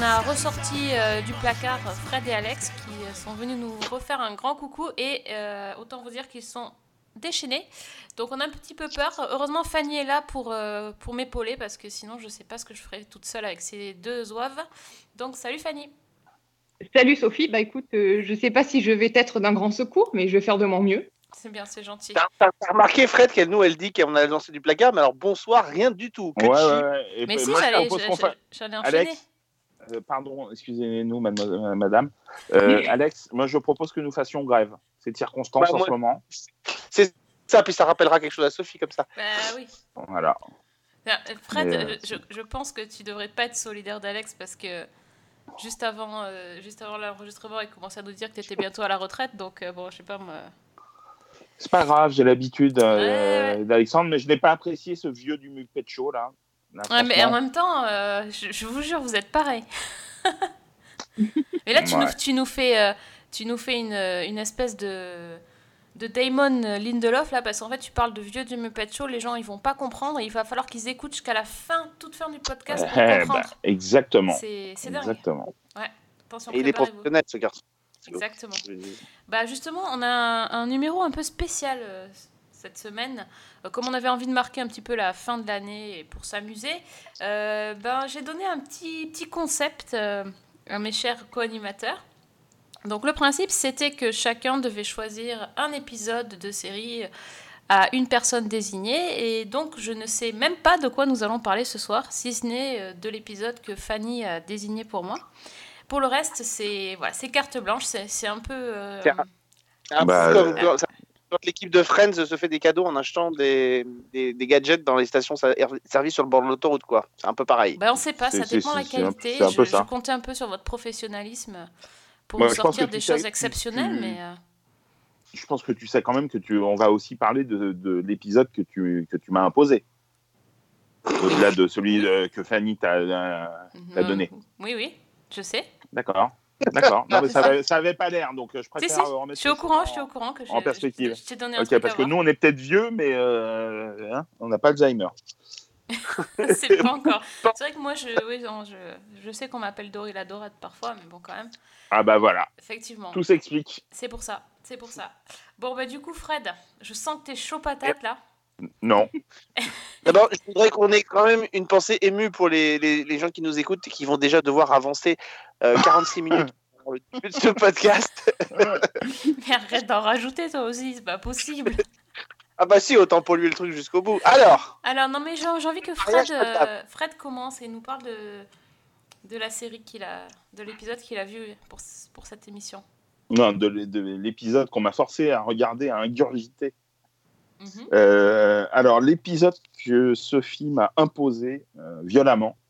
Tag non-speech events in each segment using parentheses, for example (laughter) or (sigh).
On a ressorti euh, du placard Fred et Alex qui euh, sont venus nous refaire un grand coucou et euh, autant vous dire qu'ils sont déchaînés. Donc on a un petit peu peur. Heureusement Fanny est là pour, euh, pour m'épauler parce que sinon je sais pas ce que je ferais toute seule avec ces deux zouaves. Donc salut Fanny. Salut Sophie, bah écoute, euh, je sais pas si je vais être d'un grand secours, mais je vais faire de mon mieux. C'est bien, c'est gentil. T'as remarqué, Fred, qu'elle nous, elle dit qu'on a lancé du placard, mais alors bonsoir, rien du tout. Que Ouais, ouais, ouais. Et Mais puis, si, j'allais enchaîner. Alex, euh, pardon, excusez-nous, mademoiselle- madame. Euh, Alex, moi, je propose que nous fassions grève. C'est de circonstance Bah, en moi- ce moment. C'est ça, puis ça rappellera quelque chose à Sophie comme ça. Bah oui. Voilà. Euh, Fred, euh, euh, je, je pense que tu devrais pas être solidaire d'Alex parce que juste avant, euh, juste avant l'enregistrement, il commençait à nous dire que tu étais bientôt à la retraite. Donc, euh, bon, je sais pas, moi. C'est pas grave, j'ai l'habitude euh, ouais. d'Alexandre, mais je n'ai pas apprécié ce vieux du Muppet Show, là. Ouais, mais en même temps, euh, je, je vous jure, vous êtes pareil. (laughs) mais là, tu, nous, Ouais. tu nous fais, euh, tu nous fais une, une espèce de, de Damon Lindelof, là, parce qu'en fait, tu parles de vieux du Muppet Show, les gens, ils vont pas comprendre. et il va falloir qu'ils écoutent jusqu'à la fin, toute fin du podcast pour Eh comprendre. exactement. C'est dingue. Exactement. Attention, Et il est professionnel, ce garçon. Exactement. Bah justement, on a un, un numéro un peu spécial euh, cette semaine. Euh, comme on avait envie de marquer un petit peu la fin de l'année et pour s'amuser, euh, ben, j'ai donné un petit, petit concept euh, à mes chers co-animateurs. Donc le principe, c'était que chacun devait choisir un épisode de série à une personne désignée. Et donc je ne sais même pas de quoi nous allons parler ce soir, si ce n'est de l'épisode que Fanny a désigné pour moi. Pour le reste, c'est voilà, c'est carte blanche, c'est c'est un peu... euh, C'est Un Bah, peu comme euh, quand- l'équipe de Friends se fait des cadeaux en achetant des, des, des gadgets dans les stations sa- services sur le bord de l'autoroute, quoi. C'est un peu pareil. Ben, on sait pas, ça dépend c'est- la qualité. un Je, comptais un peu sur votre professionnalisme pour nous pense sortir des sais- choses exceptionnelles, tu- mais euh, Je pense que tu sais quand même que tu, on va aussi parler de, de l'épisode que tu, que tu m'as imposé. Au-delà de celui euh, que Fanny t'a euh, euh, donné. Oui, oui, je sais. D'accord. D'accord. Non, mais C'est ça, ça. avait, ça avait pas l'air, donc euh, je Si, préfère si, euh, remettre je suis au courant, en- je suis au courant que je, en perspective. je, je t'ai donné un Ok, truc parce que nous, on est peut-être vieux, mais euh, hein, on n'a pas Alzheimer. (laughs) c'est pas encore. (laughs) C'est vrai que moi, je, oui, non, je, je sais qu'on m'appelle Dory la Dorade parfois, mais bon, quand même, Ah bah voilà, effectivement. tout s'explique. C'est pour ça, c'est pour ça. Bon, bah, du coup, Fred, je sens que t'es chaud patate là. Non. (laughs) D'abord, je voudrais qu'on ait quand même une pensée émue pour les, les, les gens qui nous écoutent et qui vont déjà devoir avancer euh, 46 minutes pour le début de ce (laughs) podcast. (laughs) Mais arrête d'en rajouter toi aussi, c'est pas possible. Ah bah si, autant polluer le truc jusqu'au bout. Alors, Alors, non, mais j'ai envie que Fred, table. euh, Fred commence et nous parle de, de la série qu'il a, de l'épisode qu'il a vu pour, pour cette émission. Non, de, l'é- de l'épisode qu'on m'a forcé à regarder, à ingurgiter. Mhm. Euh, alors, l'épisode que Sophie m'a imposé euh, violemment, euh,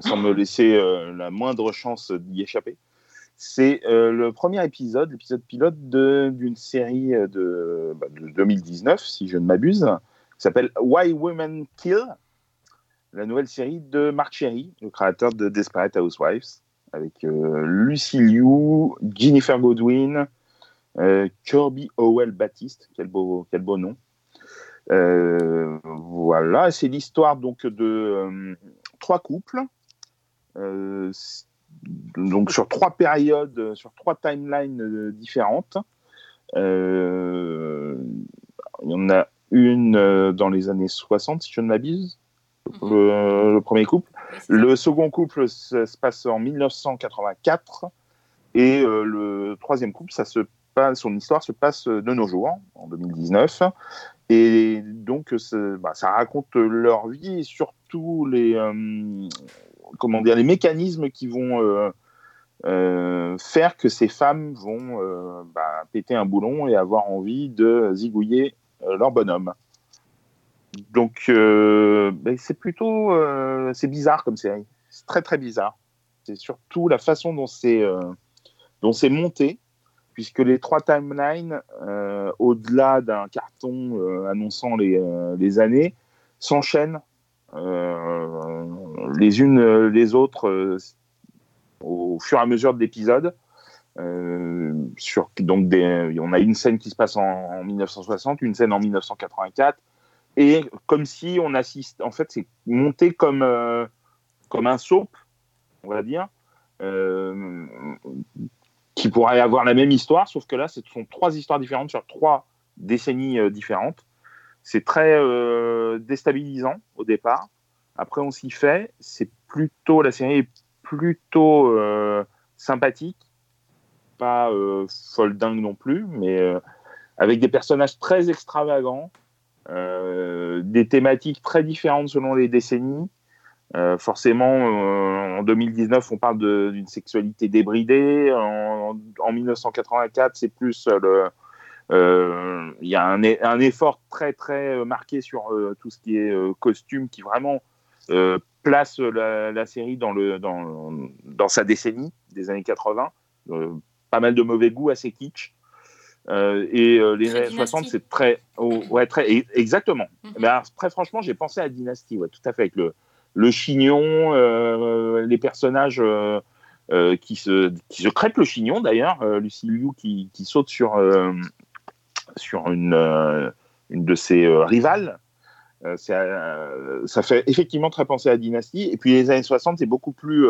sans me laisser euh, la moindre chance d'y échapper, c'est euh, le premier épisode, l'épisode pilote d'une série euh, de, bah, de 2019, si je ne m'abuse, qui s'appelle Why Women Kill, la nouvelle série de Mark Cherry, le créateur de Desperate Housewives, avec euh, Lucy Liu, Jennifer Godwin, euh, Kirby Howell Baptiste, quel beau, quel beau nom. Euh, voilà, c'est l'histoire donc de euh, trois couples, euh, donc sur trois périodes, euh, sur trois timelines euh, différentes. Euh, il y en a une euh, dans les années 60, si je ne m'abuse, Mhm. le, le premier couple. Oui. Le second couple ça se passe en 1984 et euh, le troisième couple, ça se passe, son histoire se passe de nos jours, en 2019. Et donc, bah, ça raconte leur vie et surtout les, euh, comment dire, les mécanismes qui vont euh, euh, faire que ces femmes vont euh, bah, péter un boulon et avoir envie de zigouiller leur bonhomme. Donc, ben, c'est plutôt c'est bizarre comme série. C'est très très bizarre. C'est surtout la façon dont c'est monté, puisque les trois timelines, au-delà d'un carton annonçant les, les années, s'enchaînent les unes euh, les autres euh, au fur et à mesure de l'épisode. Euh, donc on a une scène qui se passe en, en 1960, une scène en 1984, et comme si on assiste, en fait, c'est monté comme euh, comme un soap, on va dire, euh, qui pourrait avoir la même histoire, sauf que là, ce sont trois histoires différentes sur trois décennies euh, différentes. C'est très euh, déstabilisant au départ. Après, on s'y fait. C'est plutôt la série est plutôt euh, sympathique, pas euh, folle dingue non plus, mais avec des personnages très extravagants, des thématiques très différentes selon les décennies. Forcément, en 2019, on parle d'une sexualité débridée. En, en 1984, c'est plus le. Euh, Il y a un, un effort très très euh, marqué sur euh, tout ce qui est euh, costume, qui vraiment euh, place la, la série dans, le, dans, dans sa décennie des années 80. Euh, pas mal de mauvais goût, assez kitsch. Euh, et euh, les années 60, Dynasty. c'est très. oh, ouais, très. e- Exactement. Mhm. Mais alors, très franchement, j'ai pensé à Dynasty, ouais, tout à fait, avec le, le chignon, euh, les personnages euh, euh, qui, se, qui se crêpent le chignon d'ailleurs, euh, Lucy Liu qui, qui saute sur, euh, sur une, euh, une de ses euh, rivales. C'est, euh, ça fait effectivement très penser à Dynasty. Et puis les années 60, c'est beaucoup plus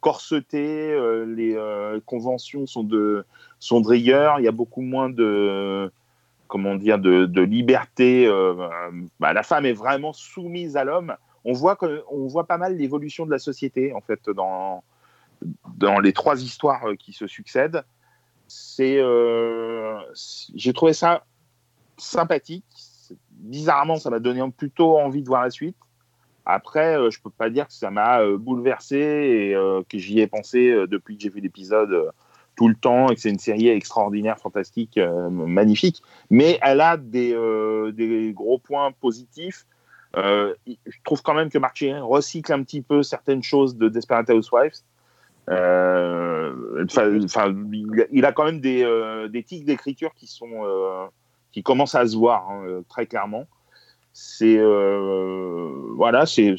corseté, les conventions sont de, sont de il y a beaucoup moins de comment dire de, de liberté. bah, la femme est vraiment soumise à l'homme. On voit que, on voit pas mal l'évolution de la société en fait dans dans les trois histoires qui se succèdent. C'est euh, j'ai trouvé ça sympathique. Bizarrement, ça m'a donné plutôt envie de voir la suite. Après, euh, je peux pas dire que ça m'a euh, bouleversé et que j'y ai pensé depuis que j'ai vu l'épisode tout le temps et que c'est une série extraordinaire, fantastique, magnifique. Mais elle a des, gros points positifs. Je trouve quand même que Sheeran recycle un petit peu certaines choses de Desperate Housewives. Euh, il a- quand même des, euh, des tics d'écriture qui sont euh, qui commencent à se voir hein, très clairement. C'est voilà, c'est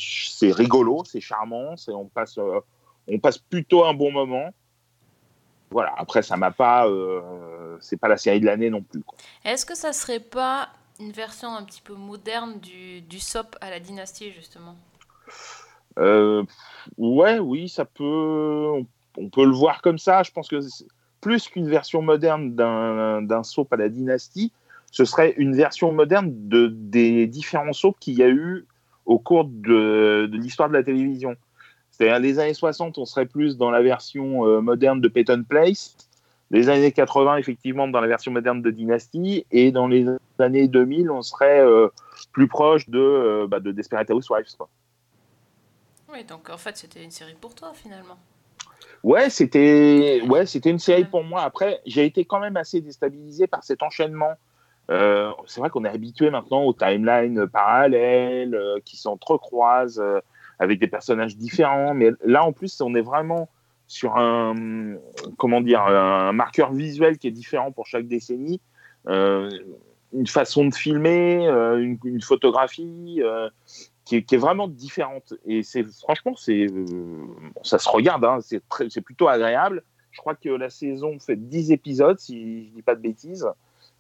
rigolo, c'est charmant, c'est on passe on passe plutôt un bon moment. Voilà. Après, ça m'a pas, euh, c'est pas la série de l'année non plus. Est-ce que ça serait pas une version un petit peu moderne du, du SOP à la dynastie, justement? Euh, ouais, oui, ça peut, on, peut le voir comme ça. Je pense que plus qu'une version moderne d'un soap à la dynastie, ce serait une version moderne de, des différents soaps qu'il y a eu au cours de, de l'histoire de la télévision. C'est-à-dire les années 60, on serait plus dans la version euh, moderne de Peyton Place, les années 80, effectivement, dans la version moderne de Dynasty, et dans les années 2000, on serait euh, plus proche de, euh, bah, de Desperate Housewives. Quoi. Oui, donc en fait, c'était une série pour toi, finalement. Ouais, c'était ouais, c'était une série pour moi. Après, j'ai été quand même assez déstabilisé par cet enchaînement. Euh, c'est vrai qu'on est habitué maintenant aux timelines parallèles euh, qui s'entrecroisent euh, avec des personnages différents. Mais là, en plus, on est vraiment sur un comment dire un marqueur visuel qui est différent pour chaque décennie. Une façon de filmer, une, une photographie qui, est, vraiment différente. Et c'est franchement, c'est euh, ça se regarde, hein, c'est plutôt agréable. Je crois que la saison fait 10 épisodes, si je dis pas de bêtises.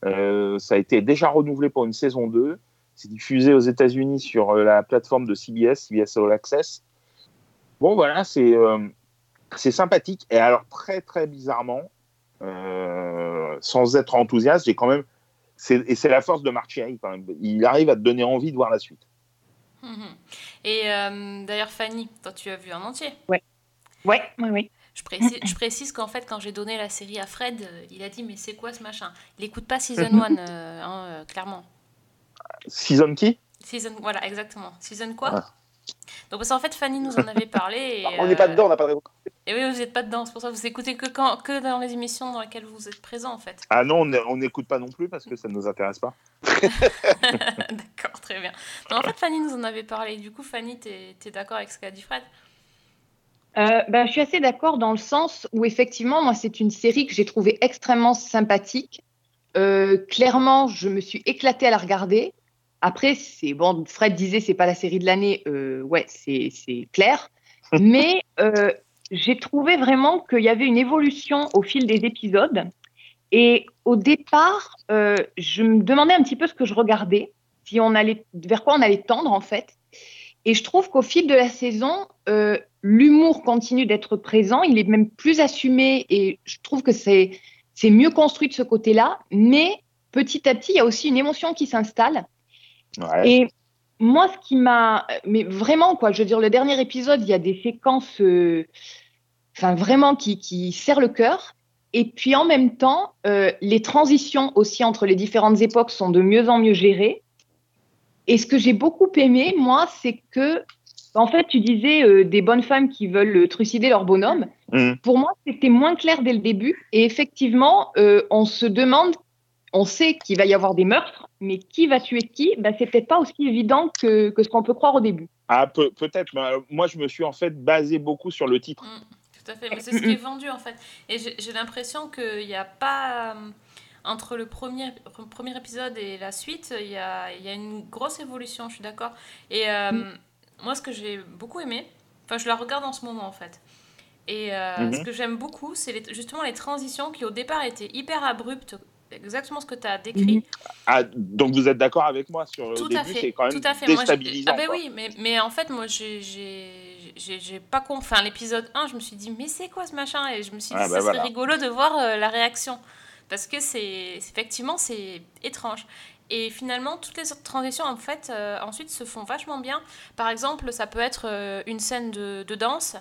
Euh, ça a été déjà renouvelé pour une saison 2. C'est diffusé aux États-Unis sur euh, la plateforme de CBS, CBS All Access. Bon, voilà, c'est euh, sympathique. Et alors, très, très bizarrement, sans être enthousiaste, j'ai quand même. Et c'est la force de Mark Cherry, quand. Il arrive à te donner envie de voir la suite. Mhm. Et euh, d'ailleurs, Fanny, toi, tu as vu en entier. Ouais, oui, oui. Je précise, je précise qu'en fait, quand j'ai donné la série à Fred, euh, il a dit Mais c'est quoi ce machin? Il écoute pas Season 1, euh, hein, euh, clairement. Season qui? Season, voilà, exactement. Season quoi? Ah. Donc, parce qu'en fait, Fanny nous en avait parlé. (laughs) Et, On n'est pas euh, dedans, on n'a pas de raison. Et oui, vous n'êtes pas dedans. C'est pour ça que vous écoutez que, quand, que dans les émissions dans lesquelles vous êtes présent, en fait. Ah non, on n'écoute pas non plus parce que ça ne nous intéresse pas. (laughs) D'accord, très bien. Non, en fait, Fanny nous en avait parlé. Du coup, Fanny, t'es es, d'accord avec ce qu'a dit Fred? Euh, ben, je suis assez d'accord dans le sens où effectivement, moi, c'est une série que j'ai trouvée extrêmement sympathique. Euh, clairement, je me suis éclatée à la regarder. Après, c'est bon. Fred disait c'est pas la série de l'année. Euh, ouais, c'est c'est clair. (laughs) Mais euh, j'ai trouvé vraiment qu'il y avait une évolution au fil des épisodes. Et au départ, euh, je me demandais un petit peu ce que je regardais, si on allait vers quoi on allait tendre en fait. Et je trouve qu'au fil de la saison, l'humour continue d'être présent. Il est même plus assumé et je trouve que c'est c'est mieux construit de ce côté-là. Mais petit à petit, il y a aussi une émotion qui s'installe. Ouais. Et moi, ce qui m'a. Mais vraiment, quoi, je veux dire, le dernier épisode, il y a des séquences. euh, Enfin, vraiment qui, qui serrent le cœur. Et puis en même temps, euh, les transitions aussi entre les différentes époques sont de mieux en mieux gérées. Et ce que j'ai beaucoup aimé, moi, c'est que, en fait, tu disais euh, des bonnes femmes qui veulent euh, trucider leur bonhomme. Mhm. Pour moi, c'était moins clair dès le début. Et effectivement, on se demande, on sait qu'il va y avoir des meurtres, mais qui va tuer qui ben, C'est peut-être pas aussi évident que, que ce qu'on peut croire au début. Ah, peut- peut-être. mais, euh, moi, je me suis en fait basé beaucoup sur le titre. Mm, tout à fait, mais c'est ce qui est vendu en fait. Et j'ai l'impression qu'il n'y a pas. euh, entre le premier, premier épisode et la suite, il y a, il y a une grosse évolution, je suis d'accord. Et euh, moi, ce que j'ai beaucoup aimé, enfin, je la regarde en ce moment en fait. Et euh, Mhm. ce que j'aime beaucoup, c'est justement les transitions qui au départ étaient hyper abruptes, exactement ce que tu as décrit. Mhm. Ah, donc vous êtes d'accord avec moi sur le Tout début, à fait. c'est quand même tout à fait. Moi, j'ai- déstabilisant. ah ben oui, mais, mais en fait, moi, j'ai- pas compris. Enfin, l'épisode 1, je me suis dit, mais c'est quoi ce machin? Et je me suis dit, Ah, ça bah serait voilà. rigolo de voir euh, la réaction. Parce que c'est effectivement, c'est étrange. Et finalement, toutes les autres transitions, en fait, euh, ensuite se font vachement bien. Par exemple, ça peut être euh, une scène de, de danse.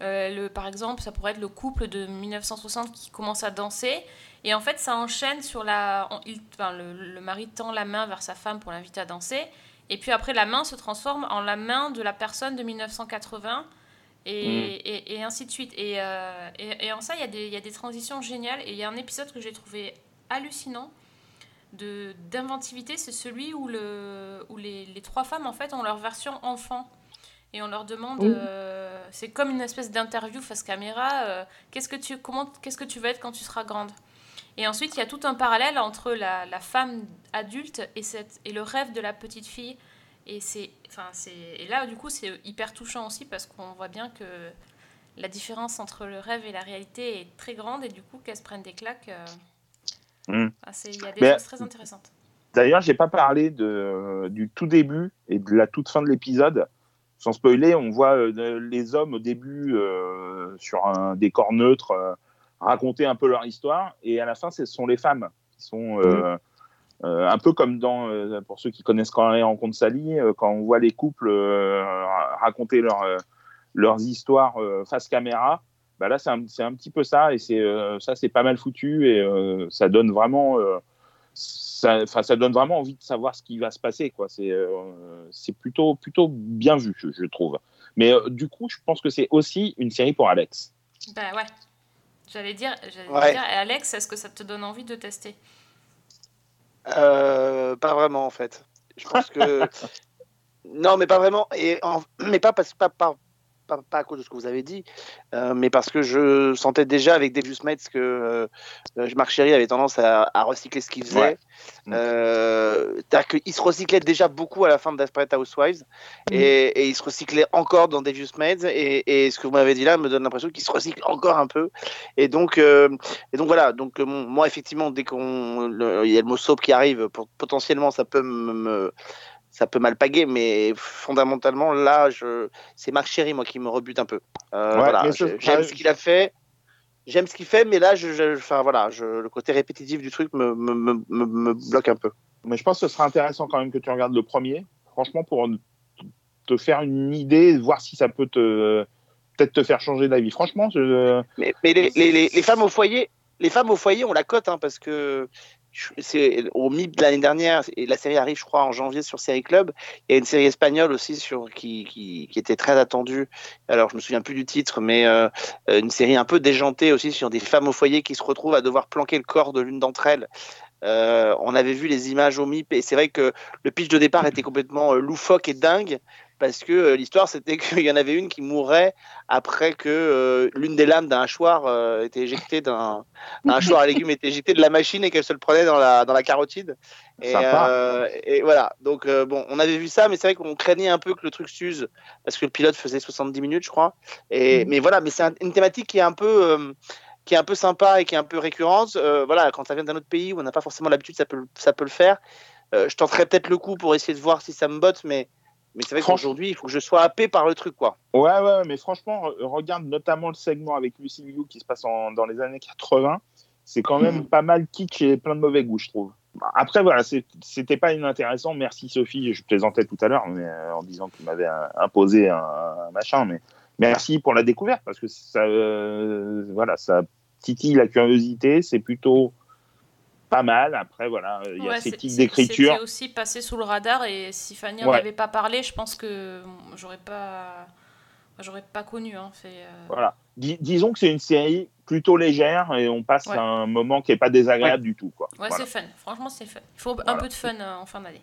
Euh, le, par exemple, ça pourrait être le couple de 1960 qui commence à danser. Et en fait, ça enchaîne sur la. on- il- enfin, le, le mari tend la main vers sa femme pour l'inviter à danser. Et puis après, la main se transforme en la main de la personne de 1980. Et, et, et ainsi de suite. Et, euh, et, en ça, il y, a des- il y a des transitions géniales. Et il y a un épisode que j'ai trouvé hallucinant de d'inventivité, c'est celui où, le, où les, les trois femmes, en fait, ont leur version enfant. Et on leur demande, Oui. euh, c'est comme une espèce d'interview face caméra, euh, qu'est-ce que tu comment qu'est-ce que tu veux être quand tu seras grande? Et ensuite, il y a tout un parallèle entre la, la femme adulte et, cette, et le rêve de la petite fille. Et, c'est, enfin, c'est, et là, du coup, c'est hyper touchant aussi parce qu'on voit bien que la différence entre le rêve et la réalité est très grande et du coup, qu'elles se prennent des claques. euh, Mm. ah, c'est- Il y a des Mais- choses très intéressantes. D'ailleurs, j'ai pas parlé de, du tout début et de la toute fin de l'épisode. Sans spoiler, on voit euh, les hommes au début euh, sur un décor neutre euh, raconter un peu leur histoire, et à la fin, ce sont les femmes qui sont euh, euh, un peu comme dans, euh, pour ceux qui connaissent quand les rencontres Sally, euh, quand on voit les couples euh, raconter leur, euh, leurs histoires euh, face caméra. Bah là, c'est un, c'est un petit peu ça, et c'est euh, ça, c'est pas mal foutu, et euh, ça donne vraiment euh, ça, donne vraiment envie de savoir ce qui va se passer. Quoi. C'est, euh, c'est plutôt, plutôt bien vu, je, je trouve. Mais euh, du coup, je pense que c'est aussi une série pour Alex. Ben ouais. J'allais dire, Ouais. dire, Alex, est-ce que ça te donne envie de tester? Euh, pas vraiment en fait. Je pense que (laughs) non, mais pas vraiment. Et en- mais pas parce pas, pas, pas, pas à cause de ce que vous avez dit, euh, mais parce que je sentais déjà avec Devious Mates que euh, Marc Chéry avait tendance à, à recycler ce qu'il faisait. Ouais. Euh, c'est-à-dire qu'il se recyclait déjà beaucoup à la fin de Desperate Housewives et, et il se recyclait encore dans Devious Maids et, et ce que vous m'avez dit là me donne l'impression qu'il se recycle encore un peu et donc euh, et donc voilà donc euh, moi effectivement dès qu'on le- il y a le mot soap qui arrive pour- potentiellement ça peut me, me- ça peut mal paguer mais fondamentalement là je c'est Marc Chéry moi qui me rebute un peu Euh, Ouais, voilà j'aime ah, ce qu'il a fait J'aime ce qu'il fait, mais là, je, je- enfin voilà, je, le côté répétitif du truc me, me, me, me- me bloque un peu. Mais je pense que ce sera intéressant quand même que tu regardes le premier, franchement, pour te faire une idée, voir si ça peut te peut-être te faire changer d'avis. Franchement, je... Mais, mais les, les, les, les femmes au foyer, les femmes au foyer, on la cote hein, parce que c'est au MIP de l'année dernière et la série arrive, je crois, en janvier sur Série Club. Il y a une série espagnole aussi sur qui était très attendue. Alors je me souviens plus du titre, mais euh, une série un peu déjantée aussi sur des femmes au foyer qui se retrouvent à devoir planquer le corps de l'une d'entre elles. Euh, on avait vu les images au MIP et c'est vrai que le pitch de départ était complètement euh, loufoque et dingue. Parce que euh, l'histoire c'était (laughs) qu'il y en avait une qui mourrait après que euh, l'une des lames d'un hachoir euh, était éjectée d'un un (laughs) hachoir à légumes était éjectée de la machine et qu'elle se le prenait dans la dans la carotide. Et, Sympa. euh, et voilà. Donc bon, on avait vu ça, mais c'est vrai qu'on craignait un peu que le truc s'use parce que le pilote faisait 70 minutes, je crois. Et Mhm. mais voilà, mais c'est un- une thématique qui est un peu qui est un peu sympa et qui est un peu récurrente. Voilà, quand ça vient d'un autre pays où on n'a pas forcément l'habitude, ça peut ça peut le faire. Je tenterai peut-être le coup pour essayer de voir si ça me botte, mais mais c'est vrai qu'aujourd'hui, il faut que je sois happé par le truc, quoi. Ouais, ouais, mais franchement, re- regarde notamment le segment avec Lucy Liu qui se passe en- dans les années 80. C'est quand même pas mal kitsch et plein de mauvais goût, je trouve. Après, voilà, c'était pas inintéressant. Merci Sophie, je plaisantais tout à l'heure euh, en disant que tu m'avais euh, imposé un, un machin, mais merci pour la découverte parce que ça, euh, voilà, ça titille la curiosité. C'est plutôt pas mal. Après, voilà, il y a Ouais, ces c'est- tics c'est- d'écriture. C'était aussi passé sous le radar et si Fanny n'en Ouais. avait pas parlé, je pense que j'aurais pas, j'aurais pas connu. Hein, c'est, euh, Voilà. Dis- disons que c'est une série plutôt légère et on passe Ouais. un moment qui est pas désagréable du tout. Quoi. Ouais, Voilà. c'est fun. Franchement, c'est fun. Il faut un Voilà. peu de fun euh, en fin d'année.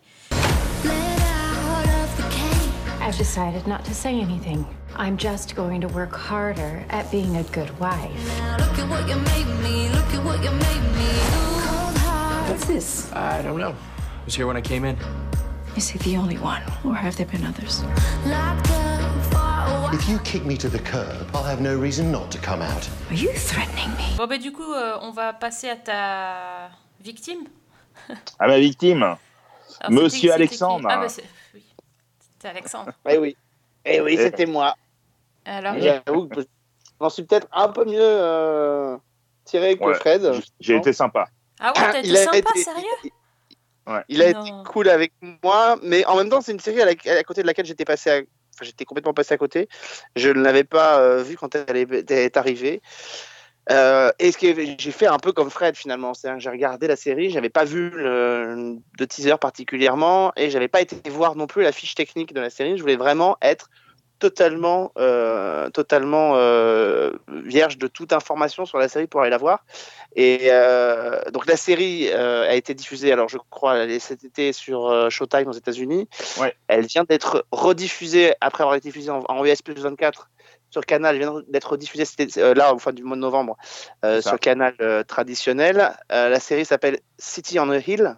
I've decided not to say anything. I'm just going to work harder at being a good wife. What's this? I don't know. Was here when I came in. Is he the only one, or have there been others? If you kick me to the curb, I'll have no reason not to come out. Are you threatening me? Bon, bah, du coup, euh, on va passer à ta victime. (laughs) À ma victime, Alors, Monsieur Alexandre. qui Ah, bah, c'est... oui. C'était Alexandre. (laughs) Eh oui. Eh oui, Eh. c'était moi. Alors, J'avoue que j'en suis peut-être un peu mieux euh, tiré que Ouais. Fred. j'ai été sympa. Ah ouais, t'as été Il a sympa, été- sérieux? Il a Non. été cool avec moi, mais en même temps, c'est une série à, la- à côté de laquelle j'étais passé à- enfin, j'étais complètement passé à côté. Je ne l'avais pas euh, vue quand elle est, elle est arrivée. Euh, et ce que j'ai fait un peu comme Fred finalement, c'est-à-dire que j'ai regardé la série, j'avais pas vu le, de teaser particulièrement et j'avais pas été voir non plus la fiche technique de la série. Je voulais vraiment être totalement, euh, totalement euh, vierge de toute information sur la série pour aller la voir. Et euh, donc la série euh, a été diffusée, alors je crois cet été sur euh, Showtime aux États-Unis. Ouais. Elle vient d'être rediffusée après avoir été diffusée en, en US plus 24 sur Canal. Elle vient d'être rediffusée euh, là au fin du mois de novembre euh, sur Canal euh, traditionnel. Euh, la série s'appelle City on a Hill.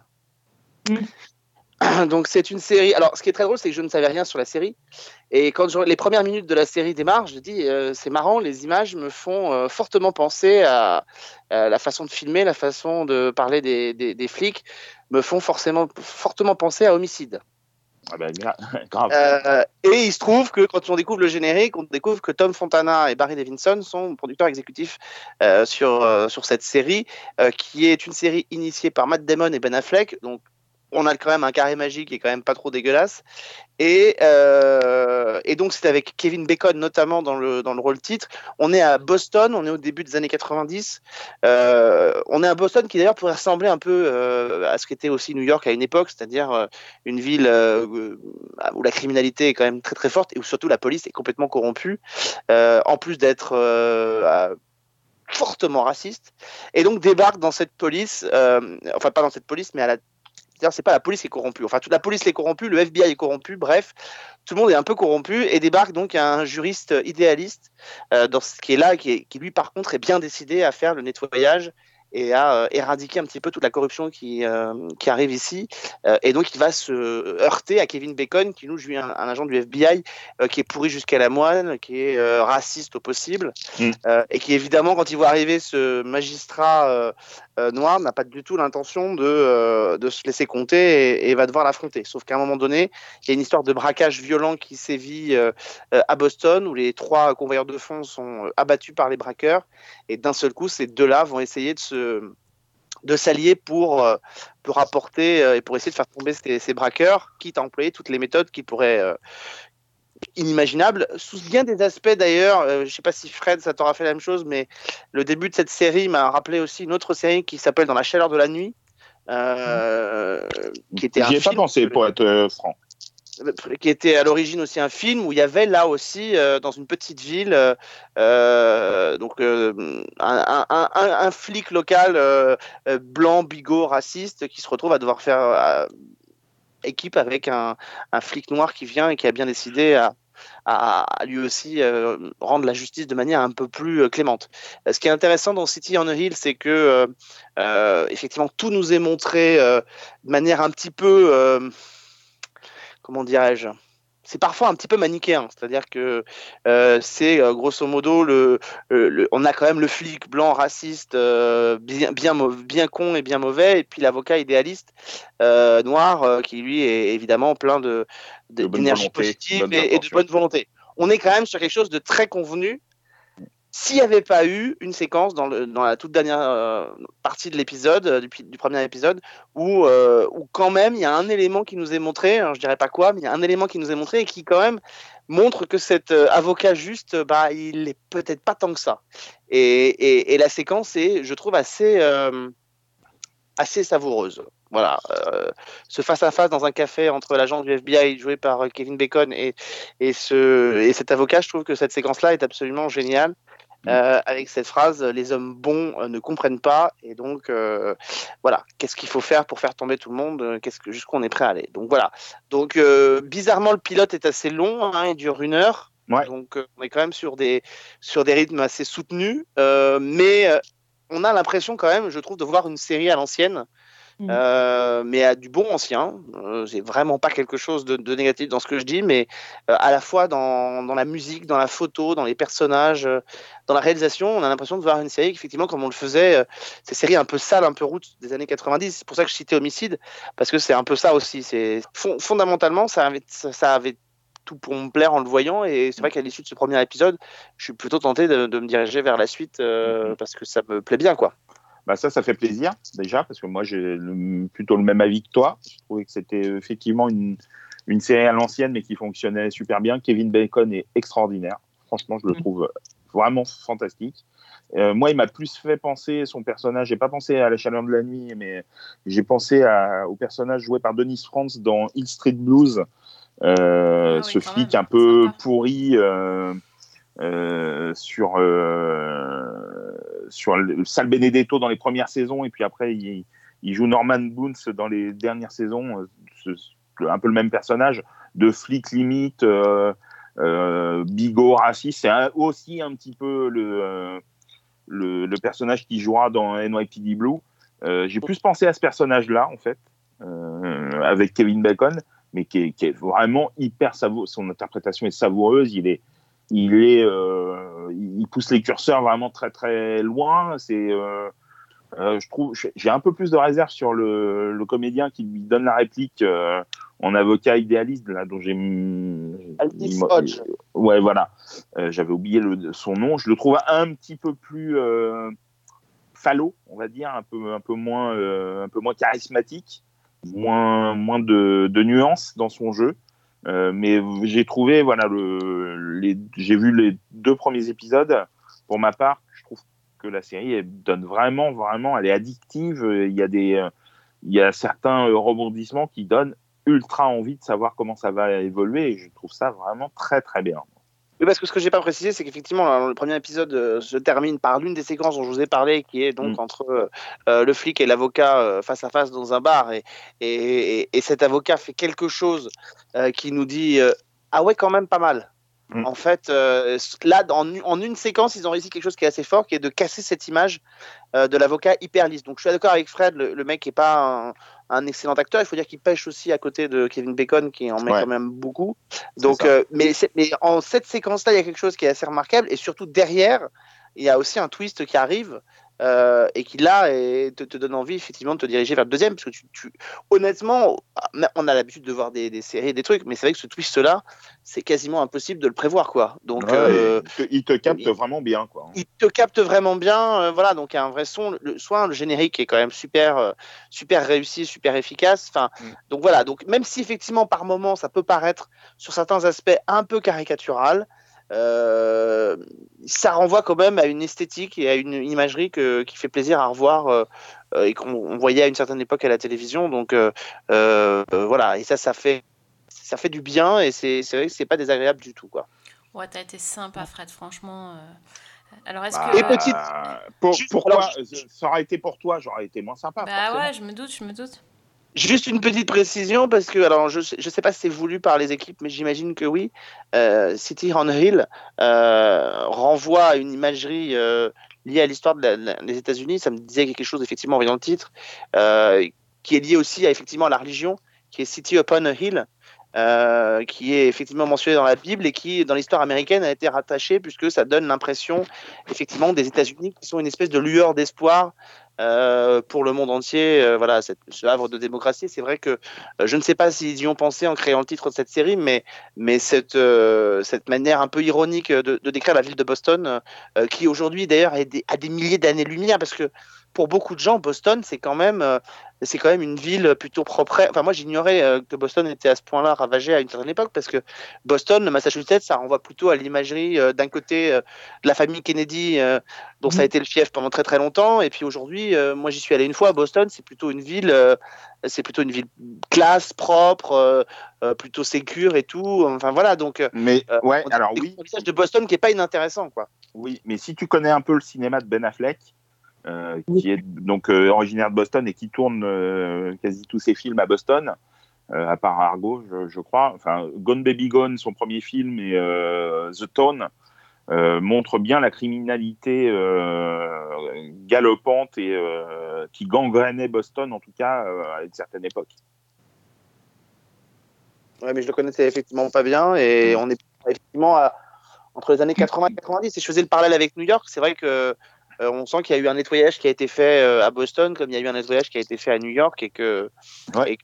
(clears throat) Donc c'est une série. Alors ce qui est très drôle, c'est que je ne savais rien sur la série. Et quand je- les premières minutes de la série démarrent, je dis euh, c'est marrant, les images me font euh, fortement penser à, à la façon de filmer, la façon de parler des, des- des flics, me font forcément fortement penser à Homicide. Ah (laughs) grave. Euh, et il se trouve que quand on découvre le générique, on découvre que Tom Fontana et Barry Davidson sont producteurs exécutifs euh, sur, euh, sur cette série, qui est une série initiée par Matt Damon et Ben Affleck. Donc, on a quand même un carré magique qui est quand même pas trop dégueulasse. Et, euh, et donc, c'est avec Kevin Bacon notamment dans le, dans le rôle titre. On est à Boston, on est au début des années 90. Euh, on est à Boston qui d'ailleurs pourrait ressembler un peu euh, à ce qu'était aussi New York à une époque, c'est-à-dire une ville où la criminalité est quand même très très forte et où surtout la police est complètement corrompue, en plus d'être fortement raciste. Et donc débarque dans cette police, enfin pas dans cette police, mais à la c'est-à-dire, c'est pas la police qui est corrompue. Enfin, toute la police est corrompue, le FBI est corrompu, bref, tout le monde est un peu corrompu et débarque donc un juriste idéaliste euh, dans ce qui est là, qui lui par contre est bien décidé à faire le nettoyage et à euh, éradiquer un petit peu toute la corruption qui, euh, qui arrive ici. Euh, et donc il va se heurter à Kevin Bacon, qui nous joue un, un agent du FBI qui est pourri jusqu'à la moelle, qui est raciste au possible, Mm. et qui évidemment quand il voit arriver ce magistrat noir n'a pas du tout l'intention de, de se laisser compter et, et va devoir l'affronter. Sauf qu'à un moment donné, il y a une histoire de braquage violent qui sévit à Boston, où les trois convoyeurs de fonds sont abattus par les braqueurs, et d'un seul coup, ces deux-là vont essayer de se de s'allier pour, euh, pour apporter euh, et pour essayer de faire tomber ces, ces braqueurs, quitte à employer toutes les méthodes qui pourraient euh, inimaginables, sous bien des aspects d'ailleurs. euh, je sais pas si Fred, ça t'aura fait la même chose, mais le début de cette série m'a rappelé aussi une autre série qui s'appelle Dans la chaleur de la nuit, euh, qui était J'y ai pas pensé, pour être franc. Qui était à l'origine aussi un film où il y avait là aussi euh, dans une petite ville euh, euh, donc un, flic local blanc bigot raciste qui se retrouve à devoir faire équipe avec un, flic noir qui vient et qui a bien décidé à, lui aussi rendre la justice de manière un peu plus clémente. Ce qui est intéressant dans City on a Hill, c'est que effectivement tout nous est montré de manière un petit peu, comment dirais-je, c'est parfois un petit peu manichéen, c'est-à-dire que euh, c'est euh, grosso modo le, le- le- on a quand même le flic blanc raciste euh, bien bien con et bien mauvais, et puis l'avocat idéaliste noir qui lui est évidemment plein de d'énergie positive et, et de bonne volonté. On est quand même sur quelque chose de très convenu. S'il n'y avait pas eu une séquence dans, la toute dernière euh, partie de l'épisode, euh, du, premier épisode, où, euh, où quand même il y a un élément qui nous est montré, alors je dirais pas quoi, mais il y a un élément qui nous est montré et qui quand même montre que cet avocat juste, bah, il est peut-être pas tant que ça. Et, la séquence est, je trouve, assez, savoureuse. Voilà, ce face-à-face dans un café entre l'agent du FBI joué par Kevin Bacon et cet avocat, je trouve que cette séquence-là est absolument géniale. Euh, avec cette phrase les hommes bons euh, ne comprennent pas. Et donc euh, voilà. Qu'est-ce qu'il faut faire pour faire tomber tout le monde qu'est-ce que jusqu'où on est prêt à aller. Donc voilà. Donc euh, bizarrement le pilote est assez long hein, il dure une heure. Ouais. donc on est quand même sur des sur des rythmes assez soutenus. Mais on a l'impression quand même je trouve de voir une série à l'ancienne Mhm. euh, mais à du bon ancien. Euh, c'est vraiment pas quelque chose de, de négatif dans ce que je dis, mais euh, à la fois dans, dans la musique, dans la photo, dans les personnages, euh, dans la réalisation, on a l'impression de voir une série qui, effectivement, comme on le faisait, ces séries un peu sales, un peu routes des années 90. C'est pour ça que je citais Homicide, parce que c'est un peu ça aussi. C'est fon- fondamentalement, ça avait, ça, ça avait tout pour me plaire en le voyant, et c'est vrai qu'à l'issue de ce premier épisode, je suis plutôt tenté de, de me diriger vers la suite euh, parce que ça me plaît bien, quoi. Bah ça, ça fait plaisir déjà parce que moi j'ai plutôt le même avis que toi. Je trouvais que c'était effectivement une, une série à l'ancienne mais qui fonctionnait super bien. Kevin Bacon est extraordinaire. Franchement, je le Mm. trouve vraiment fantastique. Euh, moi, il m'a plus fait penser son personnage. J'ai pas pensé à la chaleur de la nuit, mais j'ai pensé à- au personnage joué par Denis France dans Hill Street Blues. Euh, Ah oui, ce flic même, un peu pourri euh, euh, sur euh, sur le Sal Benedetto dans les premières saisons et puis après il, joue Norman Boons dans les dernières saisons, euh, un peu le même personnage de flic limite, euh, euh, bigot, raciste. C'est aussi un petit peu le, personnage qui jouera dans NYPD Blue. J'ai plus pensé à ce personnage-là en fait, avec Kevin Bacon, mais qui est, qui est vraiment hyper savoureux. Son interprétation est savoureuse. Il est il est, euh, il pousse les curseurs vraiment très très loin. C'est, euh, euh, je trouve, j'ai un peu plus de réserve sur le, le comédien qui lui donne la réplique euh, en avocat idéaliste là, dont j'ai. Ouais, voilà. Euh, J'avais oublié le, son nom. Je le trouve un petit peu plus euh, falot, on va dire, un peu un peu moins euh, un peu moins charismatique, moins moins de, de nuances dans son jeu. Euh, mais j'ai trouvé, voilà, le, j'ai vu les deux premiers épisodes. Pour ma part, je trouve que la série elle donne vraiment, vraiment, elle est addictive. Il y a des, il y a certains rebondissements qui donnent ultra envie de savoir comment ça va évoluer. Et je trouve ça vraiment très, très bien. Oui, parce que ce que j'ai pas précisé, c'est qu'effectivement, le premier épisode euh, se termine par l'une des séquences dont je vous ai parlé, qui est donc Mm. entre euh, euh, le flic et l'avocat euh, face à face dans un bar, et, et, et- et cet avocat fait quelque chose qui nous dit ah ouais, quand même pas mal. Mm. En fait, là, en, en une séquence, ils ont réussi quelque chose qui est assez fort, qui est de casser cette image de l'avocat hyper lisse. Donc, je suis d'accord avec Fred, le, le mec n'est pas un, un excellent acteur. Il faut dire qu'il pêche aussi à côté de Kevin Bacon, qui en met Ouais. quand même beaucoup. Donc, euh, mais, mais en cette séquence-là, il y a quelque chose qui est assez remarquable, et surtout derrière, il y a aussi un twist qui arrive. Euh, et qui là et te, te donne envie effectivement de te diriger vers le deuxième parce que tu, tu- honnêtement on a l'habitude de voir des, des séries des trucs mais c'est vrai que ce twist là c'est quasiment impossible de le prévoir quoi donc Ouais, euh, il, te, il te capte il- vraiment bien, quoi. il te capte vraiment bien. euh, voilà, donc il y a un vrai son. Le, soit le générique est quand même super, euh, super réussi, super efficace. Enfin, Mm. donc voilà. Donc même si effectivement par moment ça peut paraître sur certains aspects un peu caricatural, euh, ça renvoie quand même à une esthétique et à une imagerie que, qui fait plaisir à revoir euh, euh, et qu'on on voyait à une certaine époque à la télévision. Donc euh, euh, euh, voilà, et ça, ça fait, ça fait du bien et c'est vrai que c'est pas désagréable du tout, quoi. Ouais, t'as été sympa, Fred, franchement. Alors, est-ce Bah, que. Et petite- pour- pourquoi alors, ça aurait été pour toi, j'aurais été moins sympa. Bah forcément. ouais, je me doute, je me doute. Juste une petite précision, parce que, alors, je ne sais pas si c'est voulu par les équipes, mais j'imagine que oui. Euh, City on Hill euh, renvoie à une imagerie euh, liée à l'histoire des États-Unis. Ça me disait quelque chose, effectivement, en voyant le titre, qui est lié aussi à, effectivement, à la religion, qui est City upon a Hill. Qui est effectivement mentionné dans la Bible et qui, dans l'histoire américaine, a été rattaché puisque ça donne l'impression, effectivement, des États-Unis qui sont une espèce de lueur d'espoir euh, pour le monde entier. Euh, voilà, ce havre de démocratie. C'est vrai que euh, je ne sais pas s'ils y ont pensé en créant le titre de cette série, mais, cette, manière un peu ironique de, décrire la ville de Boston, qui aujourd'hui d'ailleurs a des, des milliers d'années-lumière, parce que pour beaucoup de gens, Boston, c'est quand même, euh, c'est quand même une ville plutôt propre. Enfin, moi, j'ignorais euh, que Boston était à ce point-là ravagé à une certaine époque, parce que Boston, le Massachusetts, ça renvoie plutôt à l'imagerie euh, d'un côté de la famille Kennedy, dont ça a été le fief pendant très très longtemps, et puis aujourd'hui, moi, j'y suis allé une fois à Boston, c'est plutôt une ville, c'est plutôt une ville classe, propre, plutôt sécure et tout. Enfin voilà, donc. Mais euh, ouais, alors oui, un visage de Boston qui est pas inintéressant, quoi. oui, mais si tu connais un peu le cinéma de Ben Affleck, euh, qui est donc euh, originaire de Boston et qui tourne euh, quasi tous ses films à Boston, à part Argo, je, je crois. Enfin, Gone Baby Gone, son premier film, et The Town montrent bien la criminalité galopante et qui gangrénait Boston, en tout cas à une certaine époque. Ouais, mais je le connaissais effectivement pas bien et on est effectivement à- entre les années 80 et 90. Et je faisais le parallèle avec New York. C'est vrai que euh, on sent qu'il y a eu un nettoyage qui a été fait euh, à Boston, comme il y a eu un nettoyage qui a été fait à New York, et que Ouais.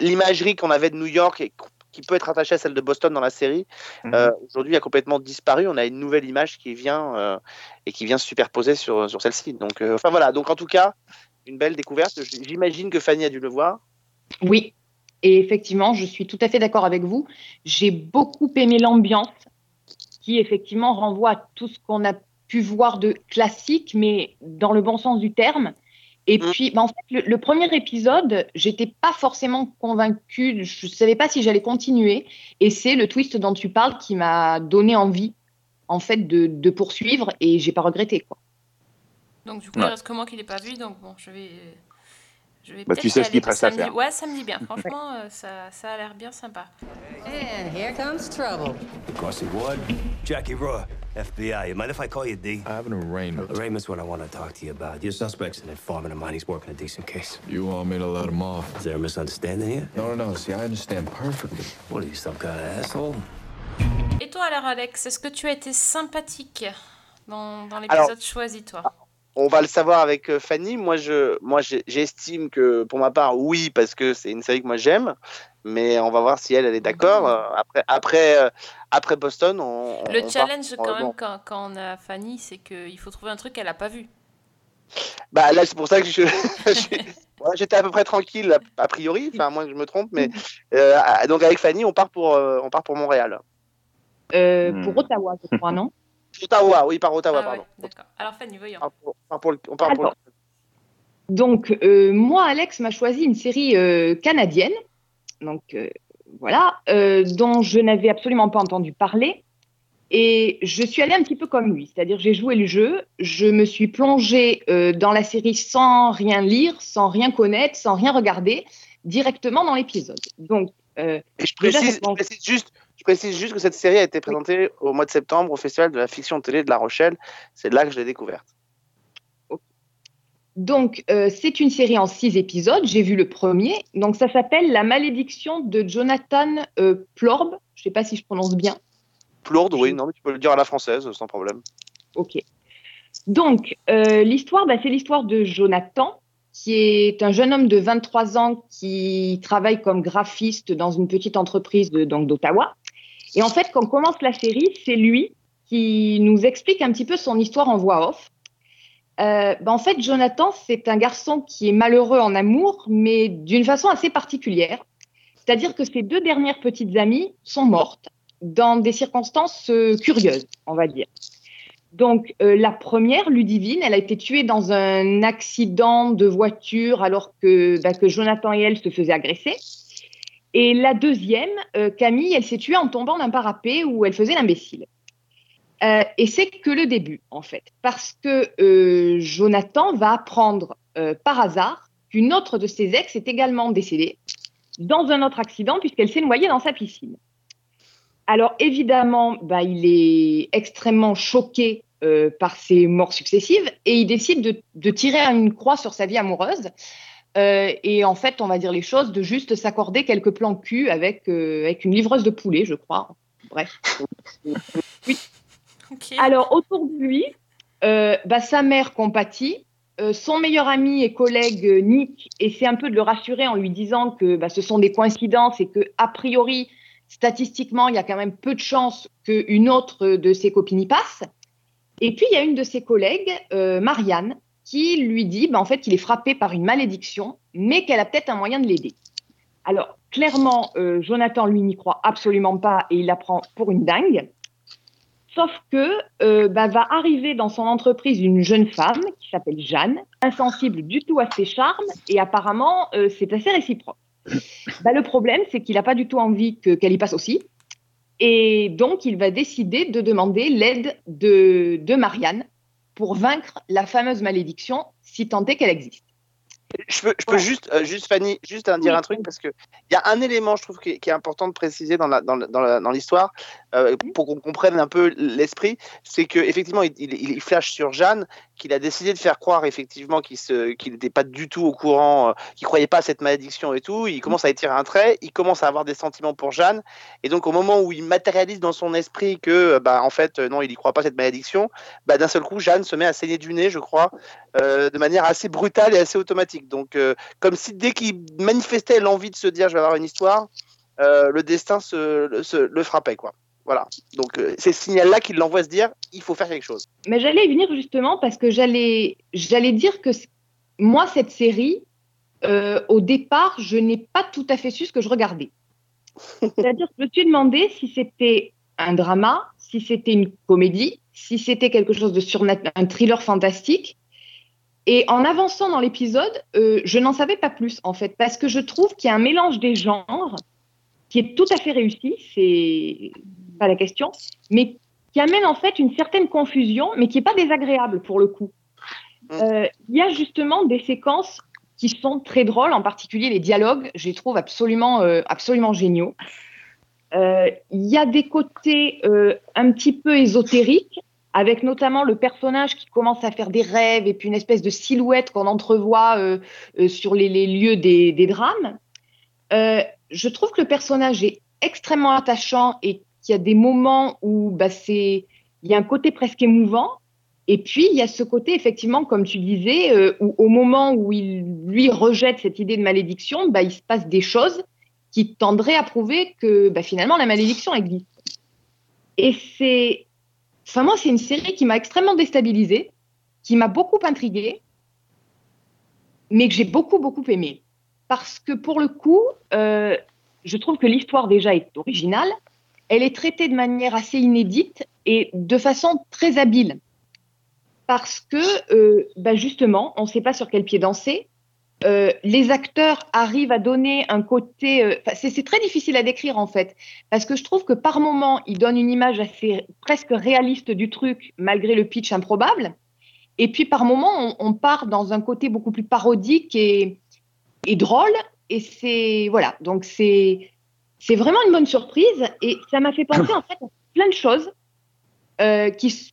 l'imagerie qu'on avait de New York et qui peut être attachée à celle de Boston dans la série, Mhm. euh, aujourd'hui a complètement disparu. On a une nouvelle image qui vient euh, et qui vient se superposer sur, sur celle-ci. Donc, euh, enfin voilà. Donc en tout cas, une belle découverte. J'imagine que Fanny a dû le voir. Oui, et effectivement, je suis tout à fait d'accord avec vous. J'ai beaucoup aimé l'ambiance qui, effectivement, renvoie à tout ce qu'on a pu voir de classique, mais dans le bon sens du terme. Et Mm. puis, bah, en fait, le, le premier épisode, j'étais pas forcément convaincue, je savais pas si j'allais continuer. Et c'est le twist dont tu parles qui m'a donné envie, en fait, de, de poursuivre, et j'ai pas regretté, quoi. Donc du coup, il reste que moi qui l'ai pas vu, donc bon, je vais, je vais Bah, tu sais ce qu'il te reste ça à faire. Ouais, ça me dit bien. (laughs) Franchement, euh, ça, ça a l'air bien sympa. And here comes trouble. Carsey Ward, Jackie Raw, FBI. You mind if I call you D? I have an arraignment. Arraignment's what I want to talk to you about. Your suspect's an informant of mine. He's working a decent case. You want me to let him off? Is there a misunderstanding here? No, no, no. See, I understand perfectly. What are you, some kind of asshole? Et toi alors, Alex, est-ce que tu as été sympathique dans, dans l'épisode choisi, toi? On va le savoir avec euh, Fanny. Moi, je, moi, j'estime que pour ma part, oui, parce que c'est une série que moi j'aime. Mais on va voir si elle, elle est d'accord. Euh, Après, après, euh, après Boston, on. Le on challenge part- quand bon. même quand, quand on a Fanny, c'est qu'il faut trouver un truc qu'elle a pas vu. Bah là, c'est pour ça que je, (laughs) j'étais à peu près tranquille a, priori. Enfin, moi, je me trompe, mais euh, donc avec Fanny, on part pour, euh, on part pour Montréal. Euh, Hmm. Pour Ottawa, je crois, non? (laughs) Ottawa, oui, par Ottawa, Ah ouais, pardon. d'accord. Alors Fanny, voyons. On part pour, on part pour Donc, euh, moi, Alex m'a choisi une série euh, canadienne, donc euh, voilà, euh, dont je n'avais absolument pas entendu parler. Et je suis allée un petit peu comme lui, c'est-à-dire j'ai joué le jeu, je me suis plongée euh, dans la série sans rien lire, sans rien connaître, sans rien regarder, directement dans l'épisode. Donc, euh, Et je Déjà, précise, ça commence- je précise juste, je précise juste que cette série a été présentée au mois de septembre au Festival de la fiction télé de La Rochelle. C'est là que je l'ai découverte. Donc, euh, c'est une série en six épisodes. J'ai vu le premier. Donc, ça s'appelle La malédiction de Jonathan euh, Plorb. Je ne sais pas si je prononce bien. Plourde, oui, non, mais tu peux le dire à la française, sans problème. Ok. Donc, euh, l'histoire, bah, c'est l'histoire de Jonathan, qui est un jeune homme de 23 ans qui travaille comme graphiste dans une petite entreprise d'Ottawa. Et en fait, quand on commence la série, c'est lui qui nous explique un petit peu son histoire en voix off. Euh, bah, en fait, Jonathan, c'est un garçon qui est malheureux en amour, mais d'une façon assez particulière. C'est-à-dire que ses deux dernières petites amies sont mortes dans des circonstances euh, curieuses, on va dire. Donc, euh, la première, Ludivine, elle a été tuée dans un accident de voiture alors que, bah, que Jonathan et elle se faisaient agresser. Et la deuxième, euh, Camille, elle s'est tuée en tombant d'un parapet où elle faisait l'imbécile. Euh, et c'est que le début, en fait, parce que euh, Jonathan va apprendre euh, par hasard qu'une autre de ses ex est également décédée dans un autre accident puisqu'elle s'est noyée dans sa piscine. Alors évidemment, bah, il est extrêmement choqué par ces morts successives et il décide de, tirer une croix sur sa vie amoureuse. Et en fait, on va dire les choses, de juste s'accorder quelques plans cul avec, une livreuse de poulet, je crois. Bref. (laughs) Alors, autour de lui, euh, bah, sa mère compatit. Euh, son meilleur ami et collègue euh, Nick essaie un peu de le rassurer en lui disant que bah, ce sont des coïncidences et que, a priori, statistiquement, il y a quand même peu de chances qu'une autre de ses copines y passe. Et puis, il y a une de ses collègues, Marianne, qui lui dit bah, en fait qu'il est frappé par une malédiction, mais qu'elle a peut-être un moyen de l'aider. Alors, clairement, Jonathan, lui, n'y croit absolument pas et il la prend pour une dingue. Sauf que euh, bah, va arriver dans son entreprise une jeune femme qui s'appelle Jeanne, insensible du tout à ses charmes et apparemment euh, c'est assez réciproque. Bah, le problème, c'est qu'il n'a pas du tout envie que- qu'elle y passe aussi. Et donc, il va décider de demander l'aide de, de Marianne pour vaincre la fameuse malédiction, si tant est qu'elle existe. Je peux, je peux juste, euh, juste Fanny, juste dire un truc parce que il y a un élément, je trouve, qui est, qui est important de préciser dans la, dans, la- dans, la- dans l'histoire euh, pour qu'on comprenne un peu l'esprit, c'est que effectivement, il, il, il flash sur Jeanne qu'il a décidé de faire croire effectivement qu'il se, qu'il n'était pas du tout au courant, euh, qu'il croyait pas à cette malédiction et tout. Il commence à étirer un trait, il commence à avoir des sentiments pour Jeanne, et donc au moment où il matérialise dans son esprit que, euh, bah, en fait, non, il y croit pas à cette malédiction, bah, d'un seul coup, Jeanne se met à saigner du nez, je crois, euh, de manière assez brutale et assez automatique. Donc, euh, comme si dès qu'il manifestait l'envie de se dire je vais avoir une histoire, euh, le destin se, le- se- le frappait, quoi. Voilà. Donc, c'est ce signal-là qui l'envoie se dire il faut faire quelque chose. Mais j'allais y venir justement parce que j'allais, j'allais dire que moi, cette série, au départ, je n'ai pas tout à fait su ce que je regardais. (laughs) C'est-à-dire que je me suis demandé si c'était un drama, si c'était une comédie, si c'était quelque chose de surnaturel, un thriller fantastique. Et en avançant dans l'épisode, euh, je n'en savais pas plus en fait, parce que je trouve qu'il y a un mélange des genres qui est tout à fait réussi, c'est pas la question, mais qui amène en fait une certaine confusion, mais qui n'est pas désagréable pour le coup. Euh, Il y a justement des séquences qui sont très drôles, en particulier les dialogues, je les trouve absolument, euh, absolument géniaux. Euh, Il y a des côtés un petit peu ésotériques, avec notamment le personnage qui commence à faire des rêves et puis une espèce de silhouette qu'on entrevoit euh, euh, sur les, lieux des, drames. Euh, je trouve que le personnage est extrêmement attachant et qu'il y a des moments où bah, il y a un côté presque émouvant. Et puis, il y a ce côté, effectivement, comme tu disais, où au moment où il, lui, rejette cette idée de malédiction, bah, il se passe des choses qui tendraient à prouver que bah, finalement, la malédiction existe. Et c'est. Moi, c'est une série qui m'a extrêmement déstabilisée, qui m'a beaucoup intriguée, mais que j'ai beaucoup, beaucoup aimée. Parce que pour le coup, euh, je trouve que l'histoire déjà est originale. Elle est traitée de manière assez inédite et de façon très habile. Parce que, euh, bah justement, on ne sait pas sur quel pied danser. Euh, les acteurs arrivent à donner un côté. euh, c'est très difficile à décrire en fait, parce que je trouve que par moment, ils donnent une image assez presque réaliste du truc, malgré le pitch improbable. Et puis par moment, on, on part dans un côté beaucoup plus parodique et, et drôle. Et c'est voilà, donc c'est c'est vraiment une bonne surprise. Et ça m'a fait penser en fait à plein de choses euh, qui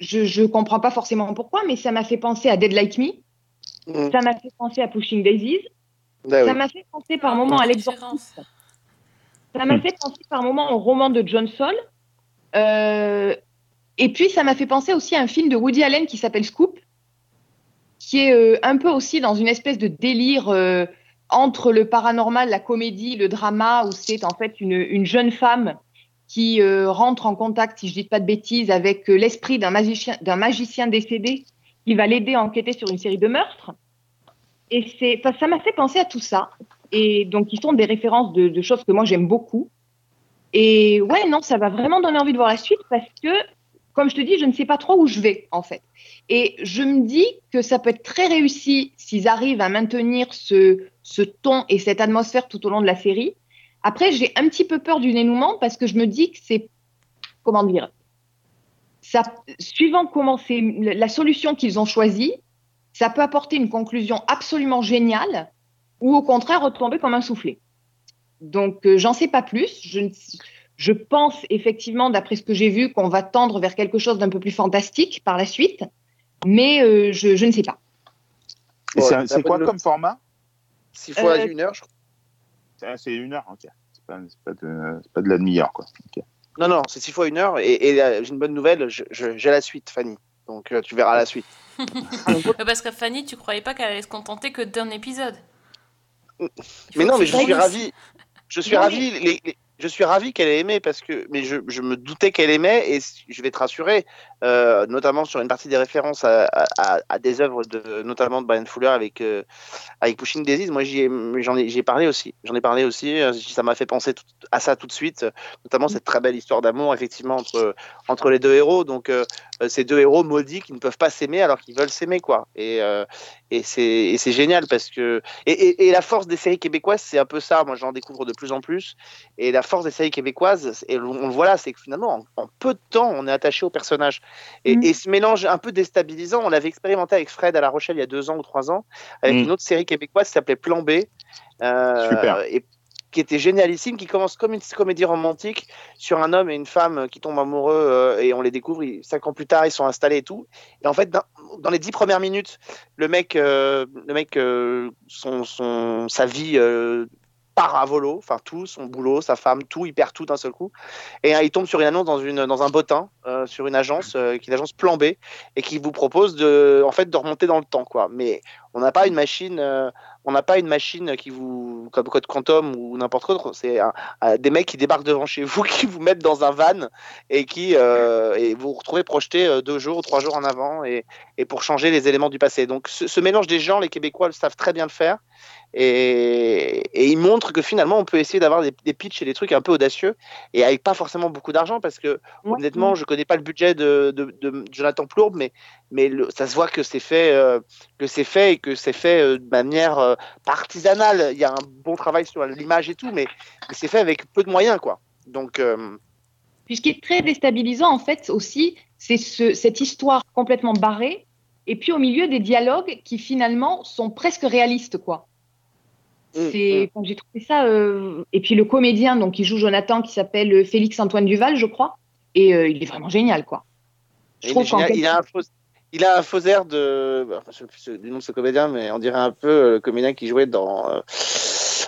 je je comprends pas forcément pourquoi, mais ça m'a fait penser à Dead Like Me. Ça m'a fait penser à Pushing Daisies. Bah ça oui. m'a fait penser par moments à l'exorciste. Ça m'a fait penser par moments au roman de John Saul. Euh, et puis, ça m'a fait penser aussi à un film de Woody Allen qui s'appelle Scoop, qui est euh, un peu aussi dans une espèce de délire euh, entre le paranormal, la comédie, le drama, où c'est en fait une, une jeune femme qui euh, rentre en contact, si je dis pas de bêtises, avec euh, l'esprit d'un magicien, d'un magicien décédé qui va l'aider à enquêter sur une série de meurtres. Et c'est, ça m'a fait penser à tout ça. Et donc, ils sont des références de, de choses que moi j'aime beaucoup. Et ouais, non, ça va vraiment donner envie de voir la suite parce que, comme je te dis, je ne sais pas trop où je vais en fait. Et je me dis que ça peut être très réussi s'ils arrivent à maintenir ce, ce ton et cette atmosphère tout au long de la série. Après, j'ai un petit peu peur du dénouement parce que je me dis que c'est, comment dire, ça, suivant comment c'est la solution qu'ils ont choisie, ça peut apporter une conclusion absolument géniale ou au contraire retomber comme un soufflet. Donc, euh, j'en sais pas plus. Je, pense effectivement, d'après ce que j'ai vu, qu'on va tendre vers quelque chose d'un peu plus fantastique par la suite, mais euh, je, je ne sais pas. Et Ouais, c'est- quoi de- comme format? 6 fois Euh, une heure, je crois. C'est une heure, ok. C'est pas, c'est pas de, c'est pas de la demi-heure, quoi. Ok. Non, non, c'est 6 fois une heure. Et, et, euh, j'ai une bonne nouvelle, j'ai la suite, Fanny. Donc euh, tu verras la suite. (laughs) Euh, Parce que Fanny, tu croyais pas qu'elle allait se contenter que d'un épisode Mais non, mais je suis ravi. Je suis ravi. les- les- je suis ravi qu'elle ait aimé parce que, mais je, me doutais qu'elle aimait et je vais te rassurer, euh, notamment sur une partie des références à, des œuvres de, notamment de Brian Fuller avec euh, Pushing Daisies. Moi, j'en ai, parlé aussi. J'en ai parlé aussi. euh, Ça m'a fait penser à ça tout de suite, notamment cette très belle histoire d'amour effectivement entre les deux héros. Donc ces deux héros maudits qui ne peuvent pas s'aimer alors qu'ils veulent s'aimer quoi. Et euh, et c'est et c'est génial parce que et, et, et la force des séries québécoises, c'est un peu ça. Moi, j'en découvre de plus en plus. Et la force des séries québécoises, et on le voit là, c'est que finalement, en, en peu de temps, on est attaché au personnage. Et, Mm. et ce mélange un peu déstabilisant, on l'avait expérimenté avec Fred à La Rochelle il y a deux ans ou trois ans, avec Mm. une autre série québécoise qui s'appelait Plan B. euh, Super. Et qui était génialissime, qui commence comme une comédie romantique sur un homme et une femme qui tombent amoureux euh, et on les découvre cinq ans plus tard, ils sont installés et tout. Et en fait, dans, les dix premières minutes, le mec, euh, le mec, euh, son, son, sa vie part à volo, enfin tout, son boulot, sa femme, tout, il perd tout d'un seul coup. Et euh, il tombe sur une annonce dans, une, dans un bottin, sur une agence, qui est l'agence Plan B, et qui vous propose de, en fait, de remonter dans le temps, quoi. Mais on n'a pas une machine, on n'a pas une machine qui vous, comme Code Quantum ou n'importe quoi. C'est des mecs qui débarquent devant chez vous, (laughs) qui vous mettent dans un van et qui euh, et vous vous retrouvez projeté euh, deux jours ou trois jours en avant et, et pour changer les éléments du passé. Donc ce, ce mélange des gens, les Québécois le savent très bien le faire et, et ils montrent que finalement on peut essayer d'avoir des, des pitchs et des trucs un peu audacieux et avec pas forcément beaucoup d'argent parce que Ouais. honnêtement je connais pas le budget de, de, de Jonathan Plourbe mais mais le- ça se voit que c'est fait euh, que c'est fait et que c'est fait euh, de manière pas artisanale. Il y a un bon travail sur l'image et tout, mais, mais c'est fait avec peu de moyens, quoi. Donc, euh, Puis ce qui est très déstabilisant, en fait, aussi, c'est ce- cette histoire complètement barrée, et puis au milieu des dialogues qui finalement sont presque réalistes, quoi. Mm, C'est, enfin, j'ai trouvé ça. euh, Et puis le comédien, donc qui joue Jonathan, qui s'appelle Félix Antoine Duval, je crois, et euh, il est vraiment génial, quoi. Je il, trouve il a un faux, il a un faux air de, bah, je sais plus du nom de ce comédien, mais on dirait un peu euh, le comédien qui jouait dans.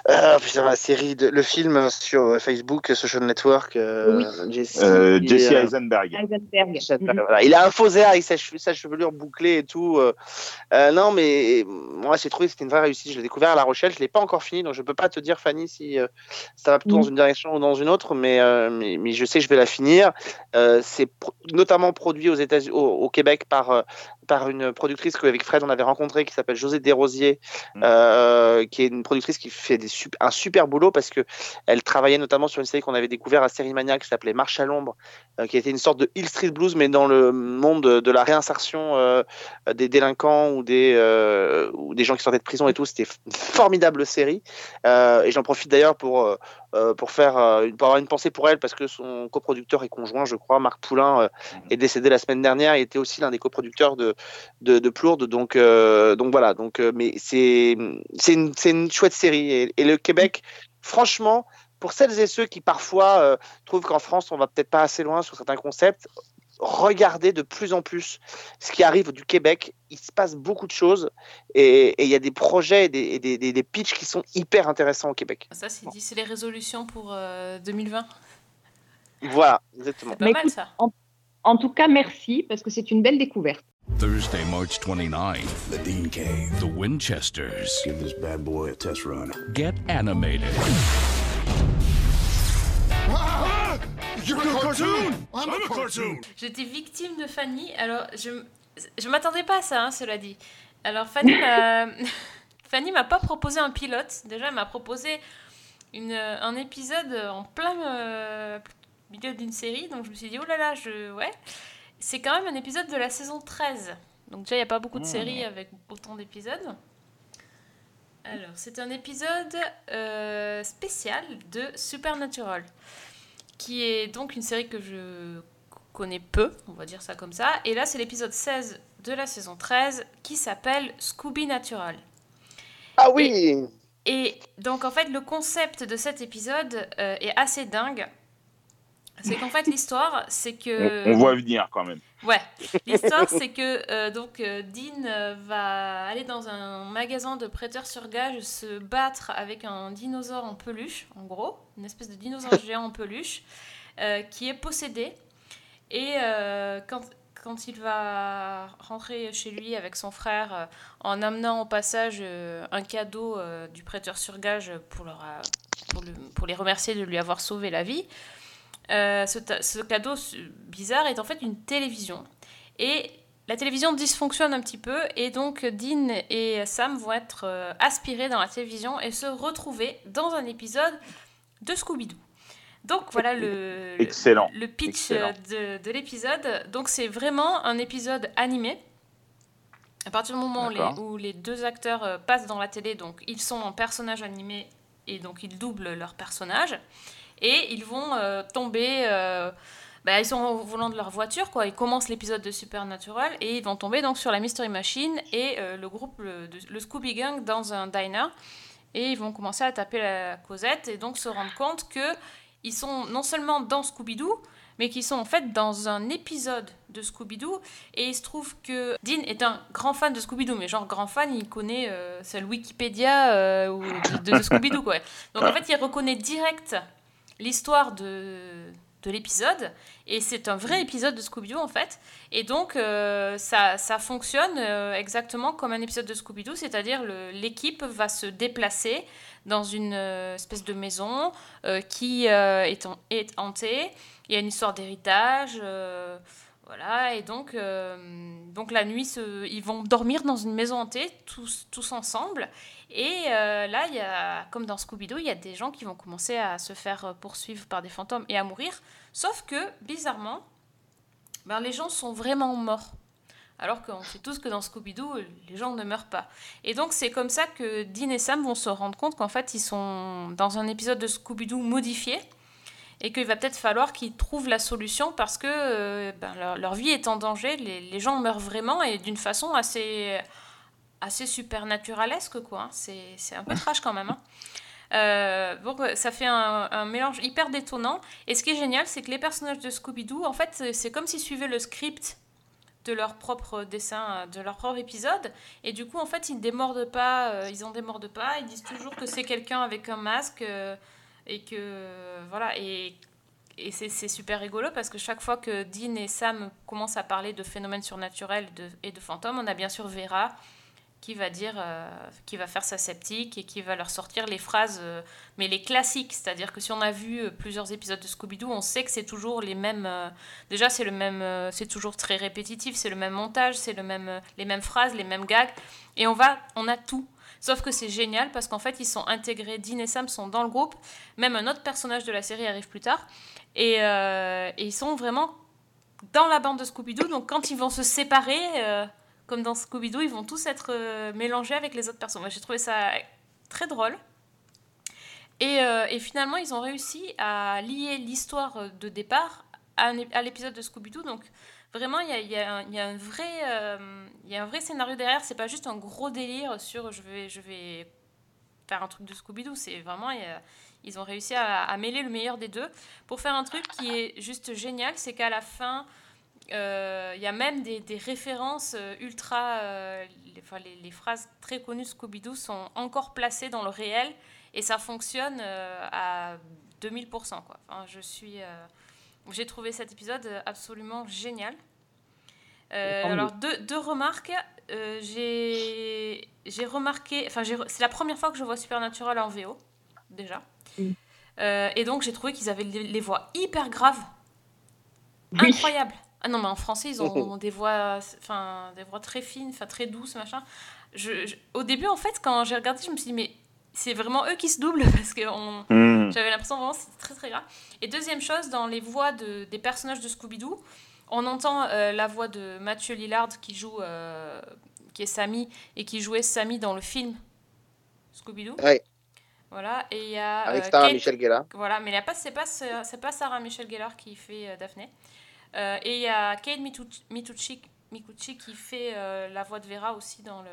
Euh, euh, putain, la série, de, le film sur Facebook, Social Network, euh, Jesse, Euh, Jesse euh, Eisenberg. Heisenberg. J'adore, Mhm. voilà. Il a un faux air avec sa, che- sa chevelure bouclée et tout. euh. Non, mais moi, j'ai trouvé que c'était une vraie réussite. Je l'ai découvert à La Rochelle. Je l'ai pas encore fini, donc je peux pas te dire, Fanny, si euh, ça va plutôt Mhm. dans une direction ou dans une autre, mais, euh, mais, mais je sais que je vais la finir. Euh, c'est pro- notamment produit aux États au, au Québec par, euh, par une productrice qu'avec Fred, on avait rencontrée qui s'appelle José Desrosiers, Mhm. euh, qui est une productrice qui fait des sup- un super boulot parce que elle travaillait notamment sur une série qu'on avait découvert à Série Mania qui s'appelait Marche à l'ombre, euh, qui était une sorte de Hill Street Blues, mais dans le monde de, la réinsertion euh, des délinquants ou des, ou des gens qui sortaient de prison et tout. C'était une formidable série. Et j'en profite d'ailleurs pour, euh, pour, faire, euh, une- pour avoir une pensée pour elle, parce que son coproducteur et conjoint, je crois, Marc Poulain, euh, est décédé la semaine dernière. Il était aussi l'un des coproducteurs de, de, de Plourde. Donc, euh, donc voilà. Donc, mais c'est c'est une, c'est une chouette série. Et, et le Québec, franchement, pour celles et ceux qui parfois trouvent qu'en France, on va peut-être pas assez loin sur certains concepts, regardez de plus en plus ce qui arrive du Québec. Il se passe beaucoup de choses et il y a des projets et des, des, des, des pitchs qui sont hyper intéressants au Québec. Ça, c'est dit, c'est les résolutions pour euh, 2020. Voilà, exactement. Pas Mais mal écoute, ça. en, en tout cas, merci, parce que c'est une belle découverte. Thursday, March 29th. The Dean Cave. The Winchesters. Give this bad boy a test run. Get animated. You're a cartoon! I'm a cartoon! J'étais victime de Fanny. Alors, je, je m'attendais pas à ça, hein, cela dit. Alors, Fanny m'a, (laughs) Fanny m'a pas proposé un pilote. Déjà, elle m'a proposé une, un épisode en plein euh, milieu d'une série. Donc, je me suis dit, oh là là, je. Ouais. C'est quand même un épisode de la saison 13. Donc, déjà, il n'y a pas beaucoup de séries avec autant d'épisodes. Alors, c'est un épisode euh, spécial de Supernatural, qui est donc une série que je connais peu, on va dire ça comme ça. Et là, c'est l'épisode 16 de la saison 13 qui s'appelle Scooby Natural. Ah oui Et donc en fait le concept de cet épisode euh, est assez dingue. C'est qu'en fait l'histoire c'est que... On, on voit venir quand même. Ouais, l'histoire c'est que euh, donc euh, Dean euh, va aller dans un magasin de prêteurs sur gage se battre avec un dinosaure en peluche, en gros, une espèce de dinosaure (laughs) géant en peluche, euh, qui est possédé. Et euh, quand, quand il va rentrer chez lui avec son frère, en amenant au passage un cadeau du prêteur sur gage pour, leur, pour, le- pour les remercier de lui avoir sauvé la vie, euh, ce, cadeau bizarre est en fait une télévision. Et la télévision dysfonctionne un petit peu, et donc Dean et Sam vont être euh, aspirés dans la télévision et se retrouver dans un épisode de Scooby-Doo. Donc voilà le, le- Excellent. le pitch Excellent. de, de l'épisode. Donc c'est vraiment un épisode animé. À partir du moment où les, D'accord. où les deux acteurs euh, passent dans la télé, donc ils sont en personnage animé et donc ils doublent leur personnage. Et ils vont euh, tomber. euh, bah, ils sont au volant de leur voiture, quoi. Ils commencent l'épisode de Supernatural et ils vont tomber donc sur la Mystery Machine et euh, le groupe, le, Scooby Gang, dans un diner. Et ils vont commencer à taper la Cosette et donc se rendre compte que ils sont non seulement dans Scooby-Doo, mais qu'ils sont en fait dans un épisode de Scooby-Doo. Et il se trouve que Dean est un grand fan de Scooby-Doo, mais genre grand fan, il connaît, euh, c'est le Wikipédia euh, de Scooby-Doo, quoi. Donc en fait, il reconnaît direct l'histoire de, de l'épisode. Et c'est un vrai épisode de Scooby-Doo, en fait. Et donc, euh, ça, ça fonctionne euh, exactement comme un épisode de Scooby-Doo, c'est-à-dire l'équipe va se déplacer dans une euh, espèce de maison qui est, est hantée. Il y a une histoire d'héritage. Voilà, et donc, euh, donc la nuit, ils vont dormir dans une maison hantée, tous, tous ensemble. Et euh, là, y a, comme dans Scooby-Doo, il y a des gens qui vont commencer à se faire poursuivre par des fantômes et à mourir. Sauf que, bizarrement, ben, les gens sont vraiment morts. Alors qu'on sait tous que dans Scooby-Doo, les gens ne meurent pas. Et donc, c'est comme ça que Dean et Sam vont se rendre compte qu'en fait, ils sont dans un épisode de Scooby-Doo modifié et qu'il va peut-être falloir qu'ils trouvent la solution parce que euh, ben, leur, leur vie est en danger, les, les gens meurent vraiment et d'une façon assez, assez supernaturalesque, quoi. hein. C'est c'est un peu trash quand même. hein. Euh, ouais, ça fait un, un mélange hyper détonnant. Et ce qui est génial, c'est que les personnages de Scooby-Doo, en fait, c'est- comme s'ils suivaient le script de leur propre dessin, de leur propre épisode. Et du coup, en fait, ils démordent pas, euh, ils en démordent pas. Ils disent toujours que c'est quelqu'un avec un masque euh, et que voilà. Et, et c'est super rigolo parce que chaque fois que Dean et Sam commencent à parler de phénomènes surnaturels et de fantômes, on a bien sûr Vera qui va dire, euh, qui va faire sa sceptique et qui va leur sortir les phrases, euh, mais les classiques. C'est-à-dire que si on a vu euh, plusieurs épisodes de Scooby-Doo, on sait que c'est toujours les mêmes. déjà, c'est le même, c'est toujours très répétitif, c'est le même montage, c'est le même, les mêmes phrases, les mêmes gags, et on va, on a tout. Sauf que c'est génial parce qu'en fait, ils sont intégrés. Dean et Sam sont dans le groupe. Même un autre personnage de la série arrive plus tard. Et, euh, ils sont vraiment dans la bande de Scooby-Doo. Donc quand ils vont se séparer, euh, comme dans Scooby-Doo, ils vont tous être euh, mélangés avec les autres personnes. J'ai trouvé ça très drôle. Et, finalement, ils ont réussi à lier l'histoire de départ à, à l'épisode de Scooby-Doo. Donc vraiment, il y a, un- vrai, scénario derrière. C'est pas juste un gros délire sur je vais, faire un truc de Scooby-Doo. C'est vraiment, ils ont réussi à, mêler le meilleur des deux pour faire un truc qui est juste génial. C'est qu'à la fin, euh, il y a même des, références euh, ultra. euh, les, phrases très connues de Scooby-Doo sont encore placées dans le réel et ça fonctionne à 2000%. Quoi. Enfin, je suis. Euh, j'ai trouvé cet épisode absolument génial. Euh, alors, deux, deux remarques. Euh, j'ai remarqué. Enfin, c'est la première fois que je vois Supernatural en VO, déjà. Mm. Euh, et donc, j'ai trouvé qu'ils avaient les, les voix hyper graves. Oui. Incroyable. Ah non, mais en français, ils ont des voix, enfin, des voix très fines, enfin, très douces, machin. Je, je- au début, en fait, quand j'ai regardé, je me suis dit, mais c'est vraiment eux qui se doublent (laughs) parce que on- Hmm. j'avais l'impression vraiment que c'était très très grave. Et deuxième chose, dans les voix de, des personnages de Scooby-Doo, on entend euh, la voix de Mathieu Lillard qui joue, euh, qui est Sammy et qui jouait Sammy dans le film Scooby-Doo. Ouais. Voilà, et il y a. Avec euh, Sarah Kate- Michel Gellar. Voilà, mais c'est pas, c'est pas Sarah Michel Gellar qui fait Daphné. Et il y a Kate Mitucci, Mitucci, Mikuchi qui fait la voix de Vera aussi dans le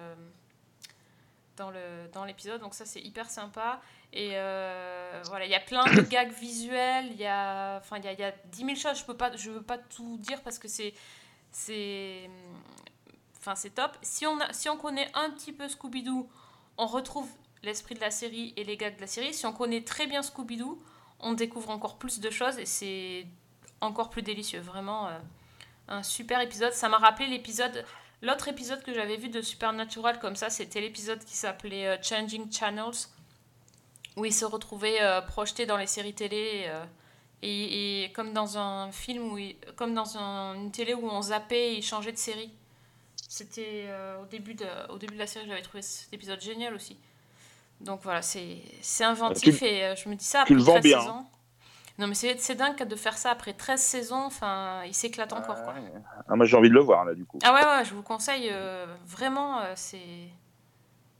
dans le dans l'épisode. Donc ça c'est hyper sympa. Et euh, voilà il y a plein de gags visuels. Il y a enfin il y a, y a 10 000 choses. Je peux pas je veux pas tout dire parce que c'est c'est enfin c'est top. Si on si on connaît un petit peu Scooby Doo on retrouve l'esprit de la série et les gags de la série. Si on connaît très bien Scooby Doo on découvre encore plus de choses et c'est encore plus délicieux. Vraiment euh, un super épisode. Ça m'a rappelé l'épisode L'autre épisode que j'avais vu de Supernatural comme ça, c'était l'épisode qui s'appelait euh, Changing Channels, où il se retrouvait euh, projeté dans les séries télé, euh, et, et comme dans un film, où comme dans un- une télé où on zappait et il changeait de série. C'était euh, au, début de, au début de la série, j'avais trouvé cet épisode génial aussi. Donc voilà, c'est inventif Tu- et je me dis ça tu après le vends 13 bien, saisons. Non mais c'est dingue de faire ça après 13 saisons, enfin il s'éclate encore quoi. Ah, moi, j'ai envie de le voir, là, du coup. Ah ouais, ouais, je vous le conseille euh, vraiment, euh, c'est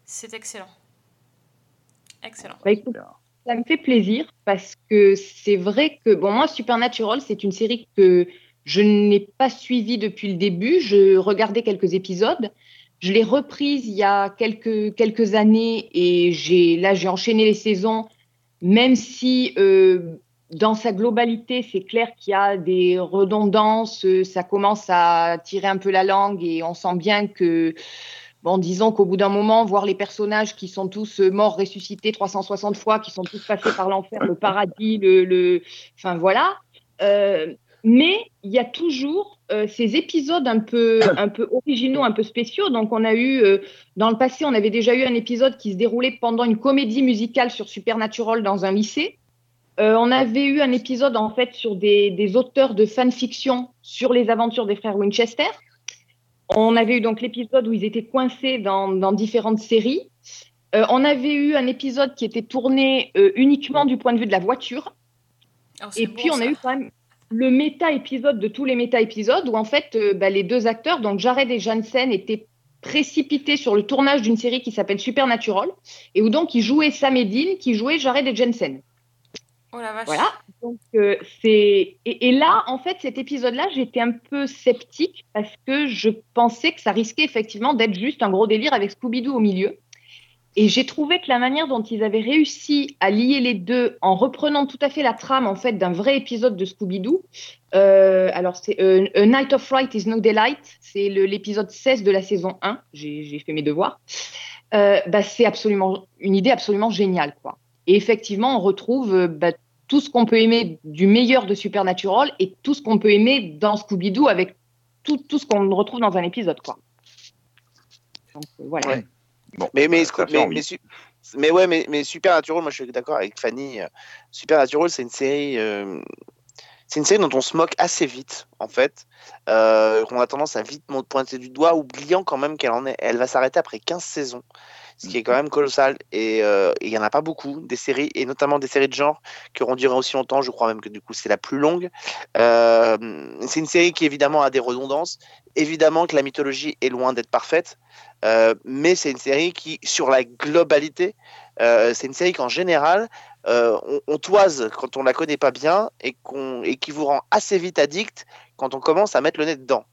c'est excellent. Excellent. Bah, écoute, ça me fait plaisir parce que c'est vrai que, bon, moi, Supernatural, c'est une série que je n'ai pas suivie depuis le début. Je regardais quelques épisodes. Je l'ai reprise il y a quelques, quelques années et j'ai, là, j'ai enchaîné les saisons, même si euh, dans sa globalité, c'est clair qu'il y a des redondances, euh, ça commence à tirer un peu la langue et on sent bien que Bon, disons qu'au bout d'un moment, voir les personnages qui sont tous euh, morts, ressuscités 360 fois, qui sont tous passés par l'enfer, le paradis, le, le... enfin voilà. Euh, mais il y a toujours ces épisodes un peu, un peu originaux, un peu spéciaux. Donc, on a eu, dans le passé, on avait déjà eu un épisode qui se déroulait pendant une comédie musicale sur Supernatural dans un lycée. Euh, on avait eu un épisode, en fait, sur des, des auteurs de fanfiction sur les aventures des frères Winchester. On avait eu donc l'épisode où ils étaient coincés dans, dans différentes séries. Euh, on avait eu un épisode qui était tourné euh, uniquement du point de vue de la voiture. Oh, Et bon, puis, on a eu quand même le méta-épisode de tous les méta-épisodes où, en fait, bah, les deux acteurs, donc Jared et Jansen, étaient précipités sur le tournage d'une série qui s'appelle Supernatural et où donc ils jouaient Sam et Dean qui jouaient Jared et Jensen. Oh. Voilà. Donc, euh, c'est et, là, en fait, cet épisode-là, j'étais un peu sceptique parce que je pensais que ça risquait effectivement d'être juste un gros délire avec Scooby-Doo au milieu. Et j'ai trouvé que la manière dont ils avaient réussi à lier les deux en reprenant tout à fait la trame en fait d'un vrai épisode de Scooby-Doo. euh, alors c'est euh, A Night of Fright is No Delight, c'est l'épisode 16 de la saison 1. J'ai fait mes devoirs. Bah, c'est absolument une idée absolument géniale quoi. Et effectivement, on retrouve bah, tout ce qu'on peut aimer du meilleur de Supernatural et tout ce qu'on peut aimer dans Scooby-Doo avec tout, tout ce qu'on retrouve dans un épisode quoi. Donc euh, voilà. Ouais. Bon, Mais, mais, mais, mais, mais ouais, mais, mais Supernatural, moi je suis d'accord avec Fanny. euh, Supernatural, c'est une série. euh, c'est une série dont on se moque assez vite, en fait. Euh, qu'on a tendance à vite pointer du doigt, oubliant quand même qu'elle en est. Elle va s'arrêter après 15 saisons, ce qui est quand même colossal. Et euh, il y en a pas beaucoup, des séries, et notamment des séries de genre, qui auront duré aussi longtemps. Je crois même que du coup, c'est la plus longue. Euh, c'est une série qui évidemment a des redondances. Évidemment que la mythologie est loin d'être parfaite. Euh, mais c'est une série qui, sur la globalité, euh, c'est une série qu'en général, euh, on, toise quand on la connaît pas bien et, qui vous rend assez vite addict quand on commence à mettre le nez dedans.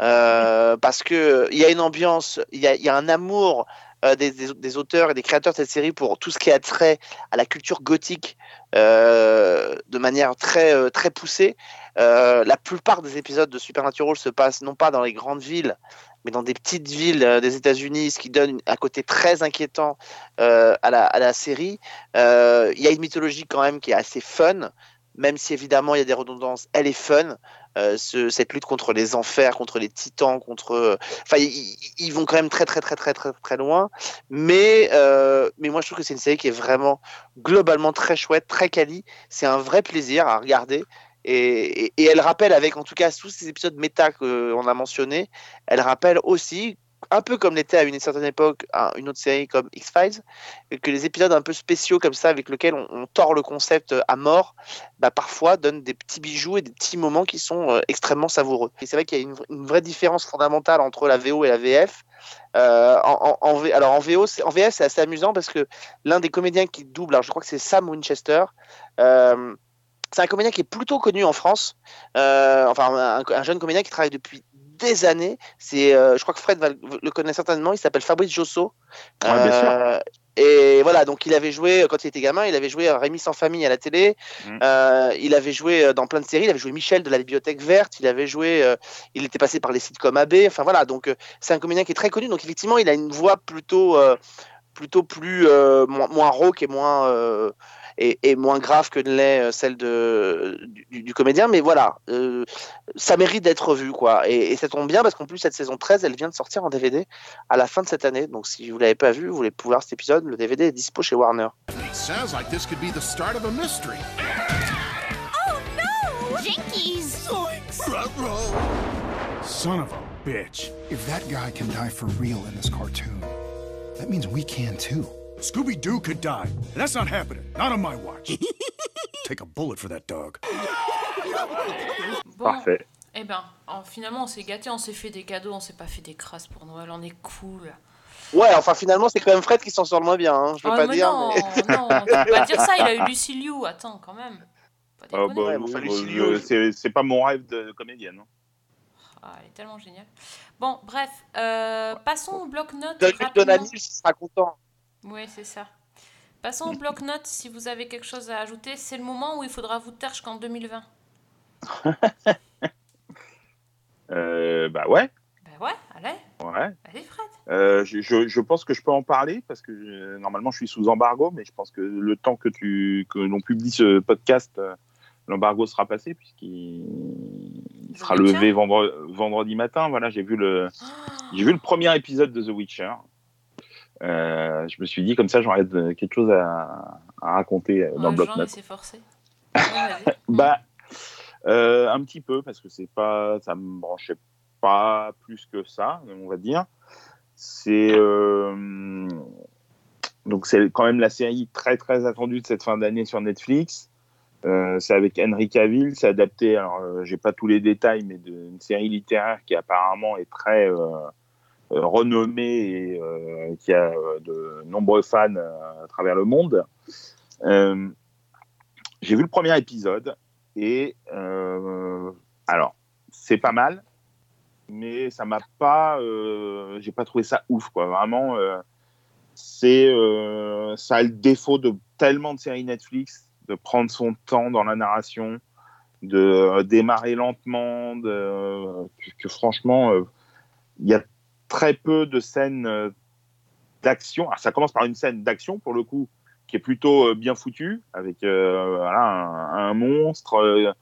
Euh, parce que il y a une ambiance, il y a, un amour euh, des, auteurs et des créateurs de cette série pour tout ce qui a trait à la culture gothique de manière très, très poussée. La plupart des épisodes de Supernatural se passent non pas dans les grandes villes, mais dans des petites villes euh, des États-Unis, ce qui donne un côté très inquiétant euh, à, la, série. Euh, Il y a une mythologie quand même qui est assez fun, même si évidemment il y a des redondances, elle est fun. Ce- cette lutte contre les enfers, contre les titans, contre, enfin, ils, vont quand même très très très très très très loin. Mais mais moi je trouve que c'est une série qui est vraiment globalement très chouette, très quali. C'est un vrai plaisir à regarder. Et, elle rappelle, avec en tout cas tous ces épisodes méta qu'on a mentionnés, elle rappelle aussi, un peu comme l'était à une certaine époque un- une autre série comme X-Files, que les épisodes un peu spéciaux comme ça, avec lesquels on, on tord le concept à mort, bah, parfois donnent des petits bijoux et des petits moments qui sont euh, extrêmement savoureux. Et c'est vrai qu'il y a une, vraie différence fondamentale entre la VO et la VF. Euh, alors en VO, en VF, c'est assez amusant parce que l'un des comédiens qui double, alors je crois que c'est Sam Winchester, euh, c'est un comédien qui est plutôt connu en France, euh, enfin un, un jeune comédien qui travaille depuis des années. C'est, euh, je crois que Fred va le, connaît certainement. Il s'appelle Fabrice Josso. Ouais, bien sûr. Euh, et voilà, donc il avait joué quand il était gamin, il avait joué Rémi sans famille à la télé. Mm. Euh, il avait joué euh, dans plein de séries. Il avait joué Michel de la Bibliothèque Verte. Il avait joué, euh, il était passé par les sites comme AB. Enfin voilà, donc euh, c'est un comédien qui est très connu. Donc effectivement, il a une voix plutôt, euh, plutôt plus euh, moins, moins rauque et moins et, et moins grave que ne l'est euh, celle de du, du comédien. Mais voilà, euh, ça mérite d'être vu quoi. Et, et ça tombe bien parce qu'en plus cette saison 13, elle vient de sortir en DVD à la fin de cette année. Donc si vous l'avez pas vu, vous voulez pouvoir cet épisode, le DVD est dispo chez Warner. Sounds like this could be the start of a mystery. Oh! Son of a bitch. If that guy can die for real in this cartoon, that means we can too. Scooby Doo could die. And that's not happening. Not on my watch. (laughs) Take a bullet for that dog. Bon, Parfait. eh ben, en- finalement, on s'est gâté, on s'est fait des cadeaux, on s'est pas fait des crasses pour Noël, on est cool. Ouais, enfin finalement c'est quand même Fred qui s'en sort le moins bien. Hein. Je veux Ah, pas mais dire. non, mais- non, tu peux pas (laughs) dire ça, il a eu Lucy Liu, attends, quand même. Déconner. bah, Ouais, enfin, euh, je- Liu, c'est pas mon rêve de comédienne. hein. Ah, elle est tellement géniale. Bon, bref, euh, passons au bloc-notes. Donald, il sera content. Oui, c'est ça. Passons au bloc-notes. Si vous avez quelque chose à ajouter, c'est le moment où il faudra vous taire jusqu'en 2020. Euh, bah ouais, Ben ouais, allez, ouais. allez Fred. Euh, je, je- je pense que je peux en parler parce que euh, normalement je suis sous embargo, mais je pense que le temps que tu que l'on publie ce podcast, euh, l'embargo sera passé puisqu'il il sera levé vendre- vendredi matin. Voilà, j'ai vu le (gasps) j'ai vu le premier épisode de The Witcher. Euh, je me suis dit comme ça j'aurais quelque chose à, à raconter dans le bloc-notes. forcé. Ouais. (laughs) Bah, euh, un petit peu, parce que c'est pas, ça me branchait pas plus que ça, on va dire. C'est euh, donc c'est quand même la série très très attendue de cette fin d'année sur Netflix. Euh, c'est avec Henry Cavill, c'est adapté. Alors, euh, j'ai pas tous les détails, mais d'une série littéraire qui apparemment est très euh, renommée et euh, qui a euh, de nombreux fans euh, à travers le monde. Euh, j'ai vu le premier épisode et euh, alors c'est pas mal, mais ça m'a pas, euh, j'ai pas trouvé ça ouf quoi. Vraiment, euh, c'est euh, ça a le défaut de tellement de séries Netflix de prendre son temps dans la narration, de euh, démarrer lentement, de, que, franchement euh, il y a très peu de scènes euh, d'action. Alors, ça commence par une scène d'action pour le coup qui est plutôt euh, bien foutu, avec euh, un, monstre.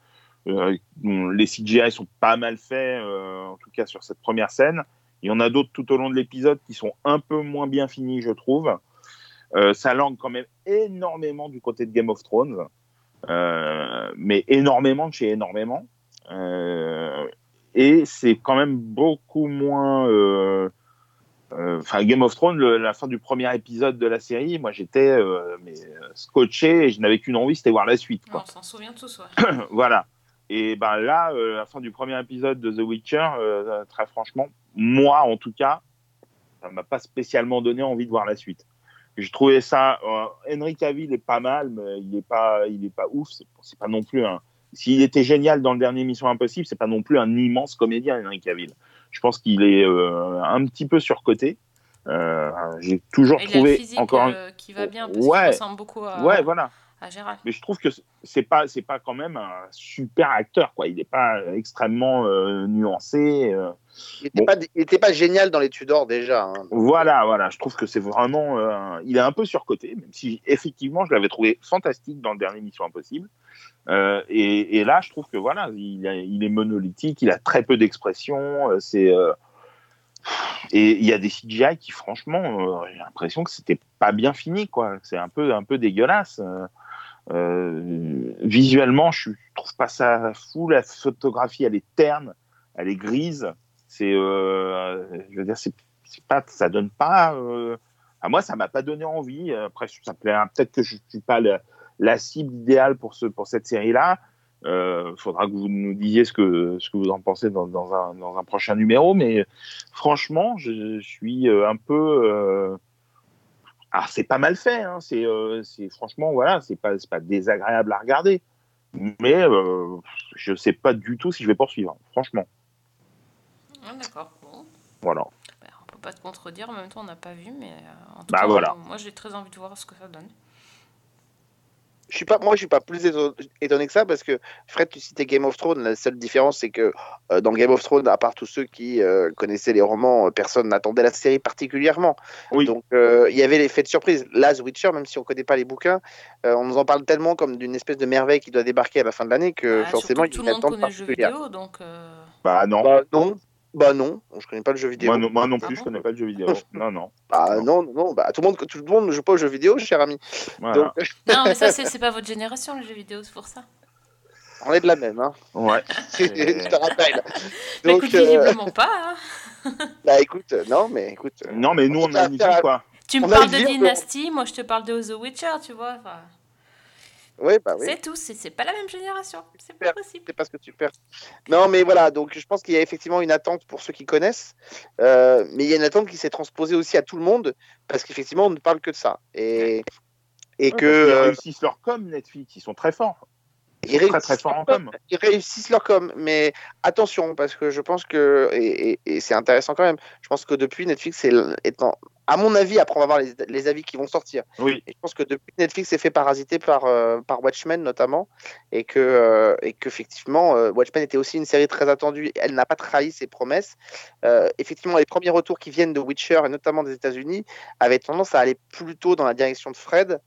les CGI sont pas mal faits, en tout cas sur cette première scène. Il y en a d'autres tout au long de l'épisode qui sont un peu moins bien finis, je trouve. Ça langue quand même énormément du côté de Game of Thrones, mais énormément de chez énormément. Et c'est quand même beaucoup moins. euh, euh, Enfin, Game of Thrones, le- la fin du premier épisode de la série, moi j'étais euh, scotché et je n'avais qu'une envie, c'était voir la suite. Quoi. on s'en souvient tous, ouais. (clears throat) voilà. Et ben là, euh, la fin du premier épisode de The Witcher, euh, très franchement, moi en tout cas, ça m'a pas spécialement donné envie de voir la suite. Je trouvais ça. Euh, Henry Cavill est pas mal, mais il est pas, il est pas ouf. C'est pas non plus un. S'il était génial dans le dernier Mission Impossible, c'est pas non plus un immense comédien, Henry Cavill. Je pense qu'il est euh, un petit peu surcoté. Euh, J'ai toujours Et il a le trouvé physique encore. un- euh, qui va bien, parce Ouais. qu'il ressemble beaucoup à, Ouais, voilà à Gérald. mais je trouve que c'est pas c'est pas quand même un super acteur quoi il n'est pas extrêmement euh, nuancé euh. Il était, pas, génial dans les Tudors déjà. hein. voilà voilà je trouve que c'est vraiment euh, il est un peu surcoté même si effectivement je l'avais trouvé fantastique dans le dernier Mission Impossible Euh, et, là je trouve que voilà il, est monolithique il a très peu d'expression euh, c'est euh, et il y a des CGI qui franchement j'ai l'impression que c'était pas bien fini quoi c'est un peu un peu dégueulasse visuellement, je trouve pas ça fou. La photographie, elle est terne, elle est grise. C'est, je veux dire, c'est, pas, ça donne pas. À moi, ça m'a pas donné envie. Après, ça. Peut-être que je suis pas la, la cible idéale pour ce, pour cette série-là. Euh, faudra que vous nous disiez ce que, ce que vous en pensez dans, dans, un, dans un prochain numéro. Mais franchement, je, je suis euh, un peu. Euh, alors c'est pas mal fait, hein. c'est, euh, c'est franchement voilà, c'est pas, c'est pas désagréable à regarder, mais euh, je sais pas du tout si je vais poursuivre, franchement. Ah, D'accord. Bon. Voilà. On peut pas te contredire, en même temps on n'a pas vu, mais en tout Bah, cas, voilà. moi j'ai très envie de voir ce que ça donne. Je suis pas, moi, je suis pas plus éton- étonné que ça parce que Fred, tu citais Game of Thrones. La seule différence, c'est que euh, dans Game of Thrones, à part tous ceux qui euh, connaissaient les romans, euh, personne n'attendait la série particulièrement. Donc, euh, il y avait l'effet de surprise. Là, The Witcher, même si on connaît pas les bouquins, euh, on nous en parle tellement comme d'une espèce de merveille qui doit débarquer à la fin de l'année que Ah, forcément, il y a tout le monde attente connaît le jeu particulière. vidéo, donc. euh, Bah non. Bah non. Bah non, je connais pas le jeu vidéo. Moi non, moi non Ah plus, je connais pas le jeu vidéo. (laughs) non, non. Bah non, non, bah tout le monde, tout le monde ne joue pas aux jeux vidéo, cher ami. Voilà. Donc, (laughs) Non, mais ça, c'est pas votre génération, le jeu vidéo, c'est pour ça. on est de la même, hein. Ouais. (laughs) je te rappelle. Mais Donc, écoute, euh, visiblement pas. hein. bah écoute, non, mais écoute. Non, mais nous, on a une vie, quoi. Tu me parles de Dynasty, moi je te parle de The Witcher, tu vois. enfin, Oui, bah oui. C'est tout, c'est pas la même génération. C'est pas possible. C'est pas ce que tu perds. Non, mais voilà, donc je pense qu'il y a effectivement une attente pour ceux qui connaissent, euh, mais il y a une attente qui s'est transposée aussi à tout le monde, parce qu'effectivement, on ne parle que de ça. Et, et Ouais, que. qu'ils euh, réussissent leur com, Netflix, ils sont très forts. Ils très, réussissent très forts en leur com. Ils réussissent leur com, mais attention, parce que je pense que, et, et- et c'est intéressant quand même, je pense que depuis Netflix est, est en- à mon avis, après on va voir les, les avis qui vont sortir, Oui. et je pense que depuis Netflix s'est fait parasiter par, euh, par Watchmen notamment, et que euh, et qu'effectivement euh, Watchmen était aussi une série très attendue, elle n'a pas trahi ses promesses. Euh, effectivement, les premiers retours qui viennent de Witcher, et notamment des États-Unis, avaient tendance à aller plutôt dans la direction de Fred,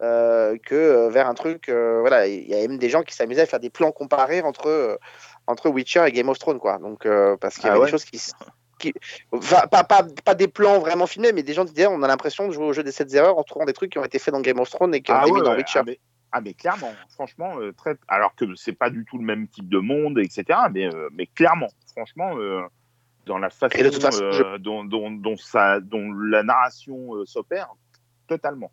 que euh, vers un truc. euh, voilà, il y a même des gens qui s'amusaient à faire des plans comparés entre euh, entre Witcher et Game of Thrones, quoi. Donc euh, parce qu'il y Ah avait ouais des choses qui, qui enfin, pas, pas, pas des plans vraiment filmés, mais des gens disaient on a l'impression de jouer au jeu des 7 erreurs en trouvant des trucs qui ont été faits dans Game of Thrones et qui ont Ah été ouais, mis dans Witcher. ah, mais, ah, mais clairement, franchement, euh, très... alors que c'est pas du tout le même type de monde, etc. Mais, euh, mais clairement, franchement, euh, dans la façon euh, je- dont, dont, dont, ça, dont la narration euh, s'opère, totalement.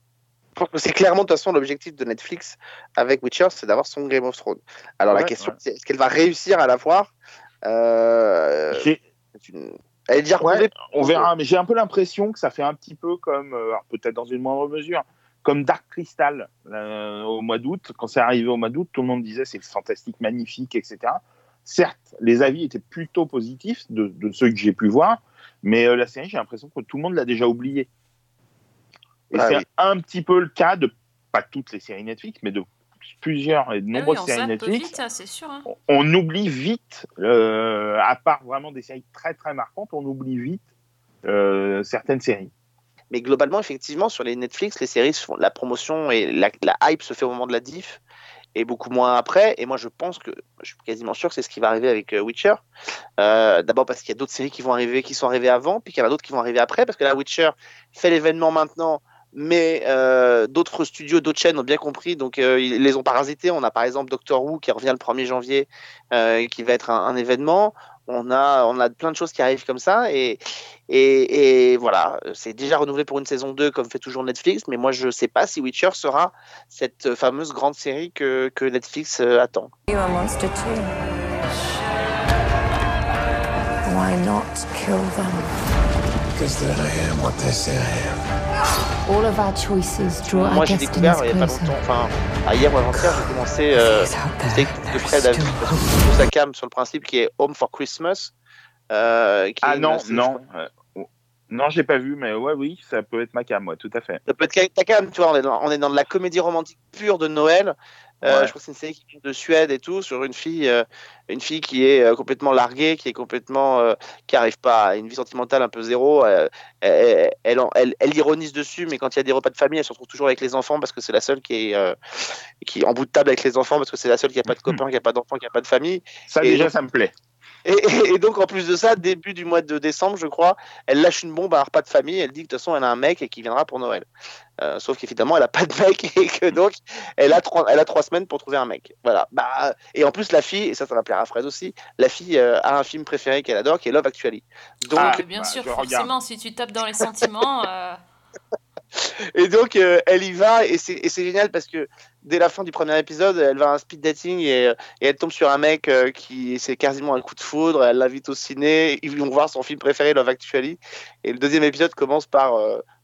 Je pense que c'est clairement de toute façon l'objectif de Netflix avec Witcher, c'est d'avoir son Game of Thrones. Alors la question, ouais. c'est est-ce qu'elle va réussir à l'avoir? Euh, J'ai- c'est une- Elle est déjà Ouais, retrouvée. on verra, mais j'ai un peu l'impression que ça fait un petit peu comme, euh, alors peut-être dans une moindre mesure, comme Dark Crystal euh, au mois d'août. Quand c'est arrivé au mois d'août, tout le monde disait c'est fantastique, magnifique, etc. Certes, les avis étaient plutôt positifs de, de ceux que j'ai pu voir, mais euh, la série, j'ai l'impression que tout le monde l'a déjà oubliée. Et Ah c'est oui. un petit peu le cas de pas toutes les séries Netflix, mais de plusieurs et de Ah oui, nombreuses séries Netflix vite, hein, sûr. hein. on oublie vite, euh, à part vraiment des séries très très marquantes, on oublie vite euh, certaines séries. Mais globalement, effectivement, sur les Netflix, les séries, font- la promotion et la, la hype se fait au moment de la diff et beaucoup moins après. Et moi, je pense que, je suis quasiment sûr que c'est ce qui va arriver avec euh, Witcher. Euh, D'abord parce qu'il y a d'autres séries qui vont arriver, qui sont arrivées avant, puis qu'il y en a d'autres qui vont arriver après, parce que la Witcher fait l'événement maintenant. Mais euh, d'autres studios, d'autres chaînes ont bien compris, donc euh, ils les ont parasités. On a par exemple Doctor Who qui revient le 1er janvier, euh, qui va être un, un événement. On a, on a plein de choses qui arrivent comme ça. Et, et, et voilà, c'est déjà renouvelé pour une saison 2, comme fait toujours Netflix. Mais moi, je ne sais pas si Witcher sera cette fameuse grande série que, que Netflix euh, attend. You're a monster too. Why not kill them? Because then I am what they say I am. Moi, our j'ai découvert il n'y a pas closer. longtemps, enfin, hier ou avant-hier, j'ai commencé euh, de Fred avec de sa cam sur le principe qui est Home for Christmas. euh, qui Ah non, série, non. euh, oh. non, je l'ai pas vu, mais ouais, oui, ça peut être ma cam, ouais, tout à fait. Ça peut être ta cam, tu vois, on est, dans, on est dans de la comédie romantique pure de Noël. Euh, Ouais. Je crois que c'est une série qui vient de Suède et tout, sur une fille, euh, une fille qui est euh, complètement larguée, qui est complètement, qui arrive pas à une vie sentimentale un peu zéro. elle, elle, elle, elle ironise dessus, mais quand il y a des repas de famille, elle se retrouve toujours avec les enfants parce que c'est la seule qui est, qui est en bout de table avec les enfants parce que c'est la seule qui a pas de copains, qui a pas d'enfants, qui a pas de famille. Ça, Et déjà, donc- ça me plaît. Et, donc, en plus de ça, début du mois de décembre, je crois, elle lâche une bombe à un repas de famille. Elle dit que de toute façon, elle a un mec et qui viendra pour Noël. Euh, sauf qu'évidemment, elle a pas de mec (laughs) et que donc, elle a trois, elle a trois semaines pour trouver un mec. Voilà. Bah, et en plus, la fille, et ça, ça va plaire à Fred aussi, la fille euh, a un film préféré qu'elle adore, qui est Love Actually. Donc, Ah, Mais bien bah, sûr, forcément, regarde. si tu tapes dans les sentiments, euh, (laughs) (laughs) Et donc, euh, elle y va, et c'est génial parce que dès la fin du premier épisode, elle va à un speed dating et, euh, et elle tombe sur un mec euh, qui c'est quasiment un coup de foudre. Elle l'invite au ciné, ils vont voir son film préféré, Love Actually. Et le deuxième épisode commence par,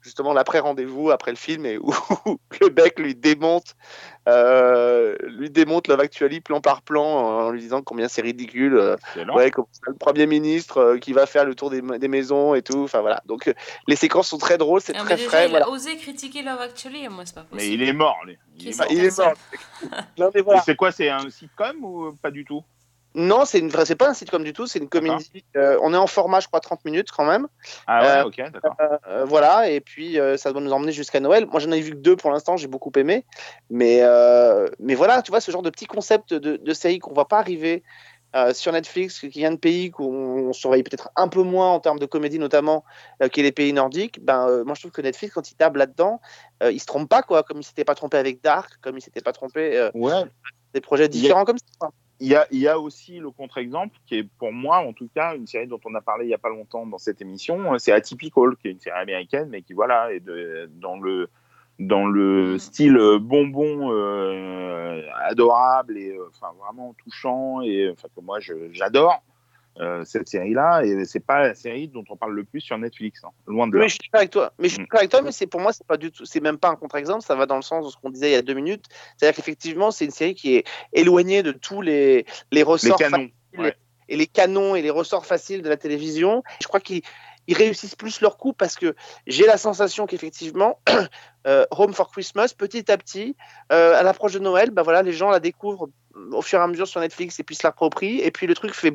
justement l'après rendez-vous après le film et où le mec lui démonte euh, lui démonte Love Actually plan par plan en lui disant combien c'est ridicule euh, ouais comme ça, le premier ministre euh, qui va faire le tour des, des maisons et tout enfin voilà donc euh, les séquences sont très drôles c'est très déjà, frais il voilà. a osé critiquer Love Actually, moi, c'est pas possible. Mais il est mort, lui. Il est mort. est il est mort (laughs) voilà C'est quoi C'est un sitcom ou pas du tout? Non c'est une vraie c'est pas un sitcom du tout c'est une comédie Euh, on est en format je crois 30 minutes quand même Ah ouais, Euh, ok, d'accord. Euh, voilà, et puis ça doit nous emmener jusqu'à Noël. Moi, j'en ai vu que deux pour l'instant, j'ai beaucoup aimé. Mais, mais voilà, tu vois, ce genre de petit concept de, de série qu'on voit pas arriver sur Netflix, qui vient de pays qu'on surveille peut-être un peu moins en termes de comédie, notamment, qui est les pays nordiques. Ben, moi, je trouve que Netflix, quand il table là-dedans, il se trompe pas, quoi. Comme il s'était pas trompé avec Dark, comme il s'était pas trompé Ouais. des projets a- différents comme ça. Il y, a, il y a aussi le contre-exemple, qui est pour moi, en tout cas, une série dont on a parlé il y a pas longtemps dans cette émission, c'est Atypical, qui est une série américaine, mais qui, voilà, est de, dans le dans le style bonbon euh, adorable et euh, enfin vraiment touchant et enfin que moi j'adore euh, cette série là et c'est pas la série dont on parle le plus sur Netflix hein, loin de là Oui, je suis d'accord avec toi. Mais je suis Mm. d'accord avec toi, mais c'est pour moi, c'est pas du tout, c'est même pas un contre-exemple. Ça va dans le sens de ce qu'on disait il y a deux minutes. C'est-à-dire qu'effectivement, c'est une série qui est éloignée de tous les les les ressorts canons faciles ouais. et les canons et les ressorts faciles de la télévision. Je crois qu'ils ils réussissent plus leur coup parce que j'ai la sensation qu'effectivement, (clears throat) euh, Home for Christmas, petit à petit, euh, à l'approche de Noël, bah voilà, les gens la découvrent euh, au fur et à mesure sur Netflix et puis se l'approprient. Et puis le truc fait,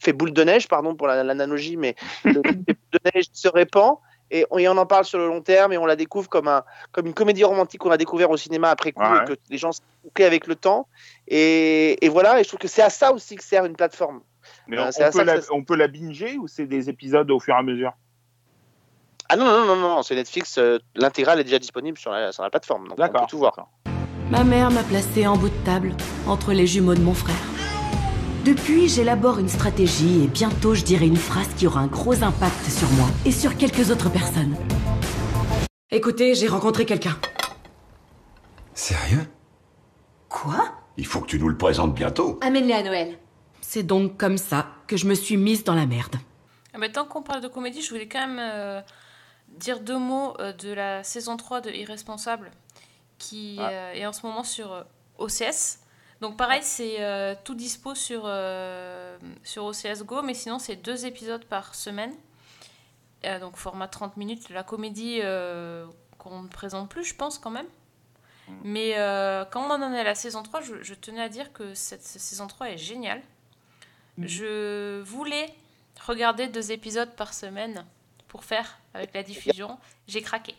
fait boule de neige, pardon pour la- l'analogie, mais le truc fait boule de neige se répand. Et on, et on en parle sur le long terme et on la découvre comme, un, comme une comédie romantique qu'on a découvert au cinéma après coup Ouais. et que les gens se avec le temps. Et, et voilà, et je trouve que c'est à ça aussi que sert une plateforme. Mais Euh, on, peut la, ça- on peut la binger ou c'est des épisodes au fur et à mesure? Ah non, non, non, non, non, c'est Netflix, euh, l'intégrale est déjà disponible sur la, sur la plateforme, donc on peut tout voir. Ma mère m'a placé en bout de table entre les jumeaux de mon frère. Depuis, j'élabore une stratégie et bientôt je dirai une phrase qui aura un gros impact sur moi et sur quelques autres personnes. Écoutez, j'ai rencontré quelqu'un. Sérieux? Quoi? Il faut que tu nous le présentes bientôt. Amène-les à Noël. C'est donc comme ça que je me suis mise dans la merde. Ah bah, tant qu'on parle de comédie, je voulais quand même euh, dire deux mots euh, de la saison 3 de Irresponsable, qui Ah. euh, est en ce moment sur euh, OCS. Donc pareil, c'est euh, tout dispo sur, euh, sur OCS Go, mais sinon c'est deux épisodes par semaine. Euh, donc format 30 minutes. La comédie euh, qu'on ne présente plus, je pense quand même. Mais euh, quand on en est à la saison 3, je, je tenais à dire que cette saison 3 est géniale. Je voulais regarder deux épisodes par semaine pour faire avec la diffusion. J'ai craqué.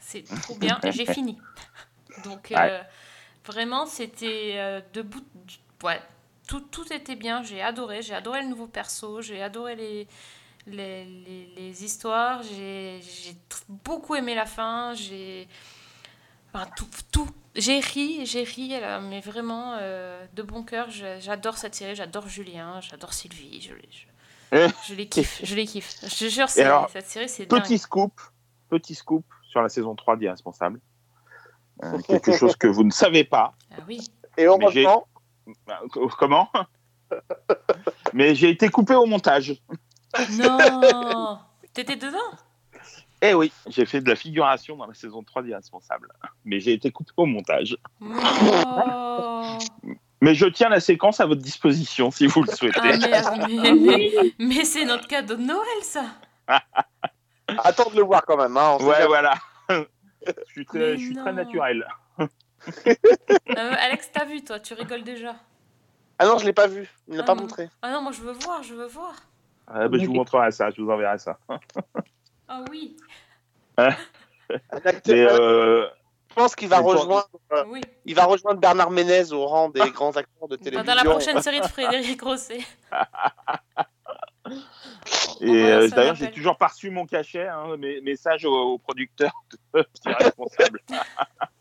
C'est trop bien (laughs) j'ai fini. Donc euh, Ouais. vraiment, c'était euh, debout. Ouais, tout, tout était bien. J'ai adoré. J'ai adoré le nouveau perso. J'ai adoré les, les, les, les histoires. J'ai beaucoup aimé la fin. J'ai. Enfin, tout. tout. J'ai ri, j'ai ri, mais vraiment euh, de bon cœur. J'adore cette série, j'adore Julien, j'adore Sylvie, je, les- je, je les kiffe, je les kiffe. Je jure, alors, cette série, c'est Petit dingue. scoop, petit scoop sur la saison 3 d'Irresponsable. Euh, (laughs) quelque chose que vous ne savez pas. Ah oui. Et heureusement, Bah, co- Comment? Mais j'ai été coupé au montage. Non T'étais dedans? Eh oui. J'ai fait de la figuration dans la saison 3 d'Irresponsable. Mais j'ai été coupé au montage. Non Mais je tiens la séquence à votre disposition si vous le souhaitez. Ah merde, mais, mais, mais c'est notre cadeau de Noël, ça (laughs) Attends de le voir quand même. Hein, ouais, voilà. je suis très, Mais je suis non. très naturel. Euh, Alex, t'as vu, toi Tu rigoles déjà Ah non, je l'ai pas vu. Il l'a Ah pas non. montré. Ah non, moi je veux voir, je veux voir. Ah, bah, je vous montrerai ça, je vous enverrai ça. Ah oui Un Mais, acteur, euh, Je pense qu'il va rejoindre. euh, Oui. Il va rejoindre Bernard Ménez au rang des (laughs) grands acteurs de télévision. Dans la prochaine série de Frédéric Rosset. Et euh, d'ailleurs, j'ai toujours pas reçu mon cachet, hein, mes messages au, au producteur de (laughs) Petit responsable. (laughs)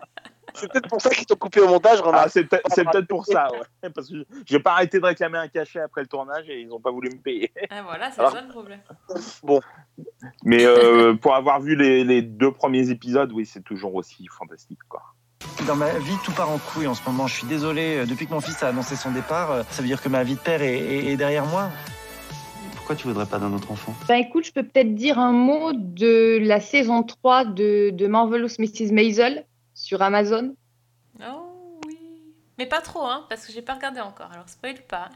C'est peut-être pour ça qu'ils t'ont coupé au montage, Ah, remarque. c'est peut- c'est peut-être pour ça, ouais. Parce que j'ai pas arrêté de réclamer un cachet après le tournage et ils ont pas voulu me payer. Ah voilà, c'est Alors- ça le problème. Mais euh, (laughs) pour avoir vu les, les deux premiers épisodes, oui, c'est toujours aussi fantastique, quoi. Dans ma vie, tout part en couille en ce moment. Je suis désolé. euh, Depuis que mon fils a annoncé son départ, euh, ça veut dire que ma vie de père est, est- est derrière moi. Pourquoi tu voudrais pas d'un autre enfant? Ben écoute, je peux peut-être dire un mot de la saison 3 de, de Marvelous Mrs. Maisel sur Amazon. Oh oui. Mais pas trop, hein, parce que j'ai pas regardé encore, alors spoil pas.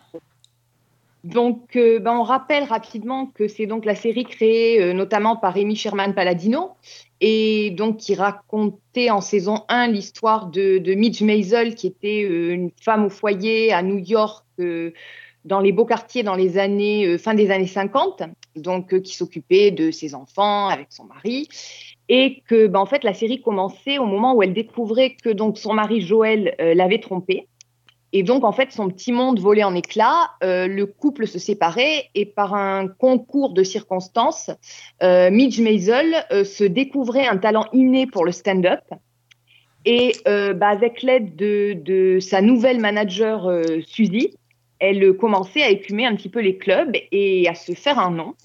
Donc, euh, ben, on rappelle rapidement que c'est donc la série créée euh, notamment par Amy Sherman Palladino et donc qui racontait en saison 1 l'histoire de, de Midge Maisel qui était euh, une femme au foyer à New York euh, dans les beaux quartiers dans les années fin des années 50 donc qui s'occupait de ses enfants avec son mari et que ben, en fait la série commençait au moment où elle découvrait que donc son mari Joël euh, l'avait trompée et donc, en fait, son petit monde volait en éclats, euh, le couple se séparait et par un concours de circonstances, euh, Midge Maisel se découvrait un talent inné pour le stand-up. Et bah, avec l'aide de, de sa nouvelle manager Suzy, elle commençait à écumer un petit peu les clubs et à se faire un nom.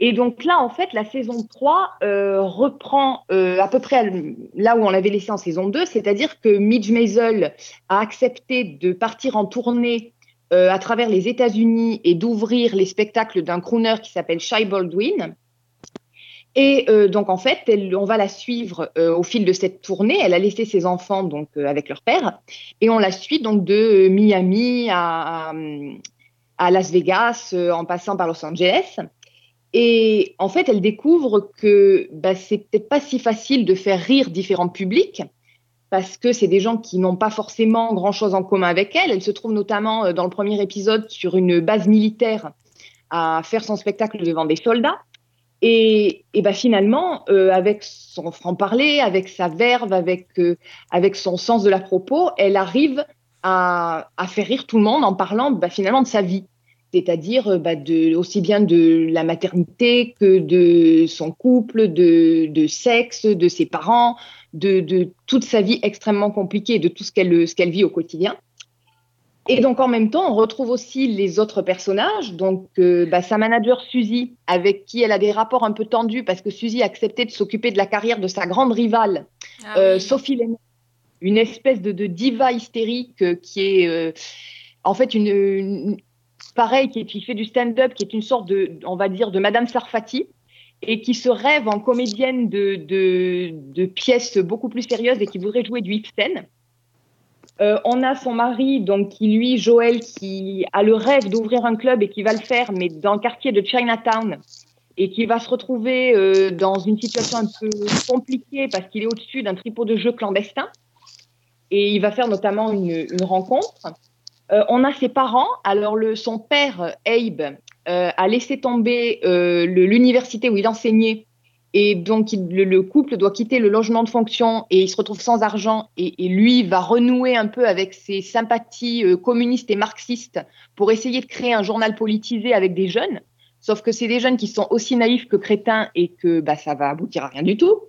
Et donc là, en fait, la saison 3 euh, reprend euh, à peu près là où on l'avait laissé en saison 2, c'est-à-dire que Midge Maisel a accepté de partir en tournée euh, à travers les États-Unis et d'ouvrir les spectacles d'un crooner qui s'appelle Shy Baldwin. Et euh, donc, en fait, on va la suivre euh, au fil de cette tournée. Elle a laissé ses enfants donc euh, avec leur père. Et on la suit donc de Miami à, à, Las Vegas, en passant par Los Angeles. Et en fait, elle découvre que bah, c'est peut-être pas si facile de faire rire différents publics parce que c'est des gens qui n'ont pas forcément grand-chose en commun avec elle. Elle se trouve notamment euh, dans le premier épisode sur une base militaire à faire son spectacle devant des soldats. Et, bah, finalement, euh, avec son franc-parler, avec sa verve, avec, euh, avec son sens de la propos, elle arrive à, à faire rire tout le monde en parlant bah, finalement de sa vie c'est-à-dire euh, bah, de, aussi bien de la maternité que de son couple, de, de sexe, de ses parents, de, de toute sa vie extrêmement compliquée, de tout ce qu'elle vit au quotidien. Et donc en même temps, on retrouve aussi les autres personnages. Donc euh, bah, sa manager Suzy, avec qui elle a des rapports un peu tendus parce que Suzy a accepté de s'occuper de la carrière de sa grande rivale, Ah euh. Sophie Lennon, une espèce de, de diva hystérique euh, qui est en fait une, une- pareil, qui, qui fait du stand-up, qui est une sorte de, on va dire, de Madame Sarfati, et qui se rêve en comédienne de, de, pièces beaucoup plus sérieuses et qui voudrait jouer du Ibsen. Euh, on a son mari, donc qui lui, Joël, qui a le rêve d'ouvrir un club et qui va le faire, mais dans le quartier de Chinatown, et qui va se retrouver euh, dans une situation un peu compliquée parce qu'il est au-dessus d'un tripot de jeu clandestin. Et il va faire notamment une rencontre. Euh, on a ses parents. Alors, son père, Abe, euh, a laissé tomber euh, l'université où il enseignait. Et donc, le, le couple doit quitter le logement de fonction et il se retrouve sans argent. Et, lui va renouer un peu avec ses sympathies communistes et marxistes pour essayer de créer un journal politisé avec des jeunes. Sauf que c'est des jeunes qui sont aussi naïfs que crétins et que bah, ça va aboutir à rien du tout.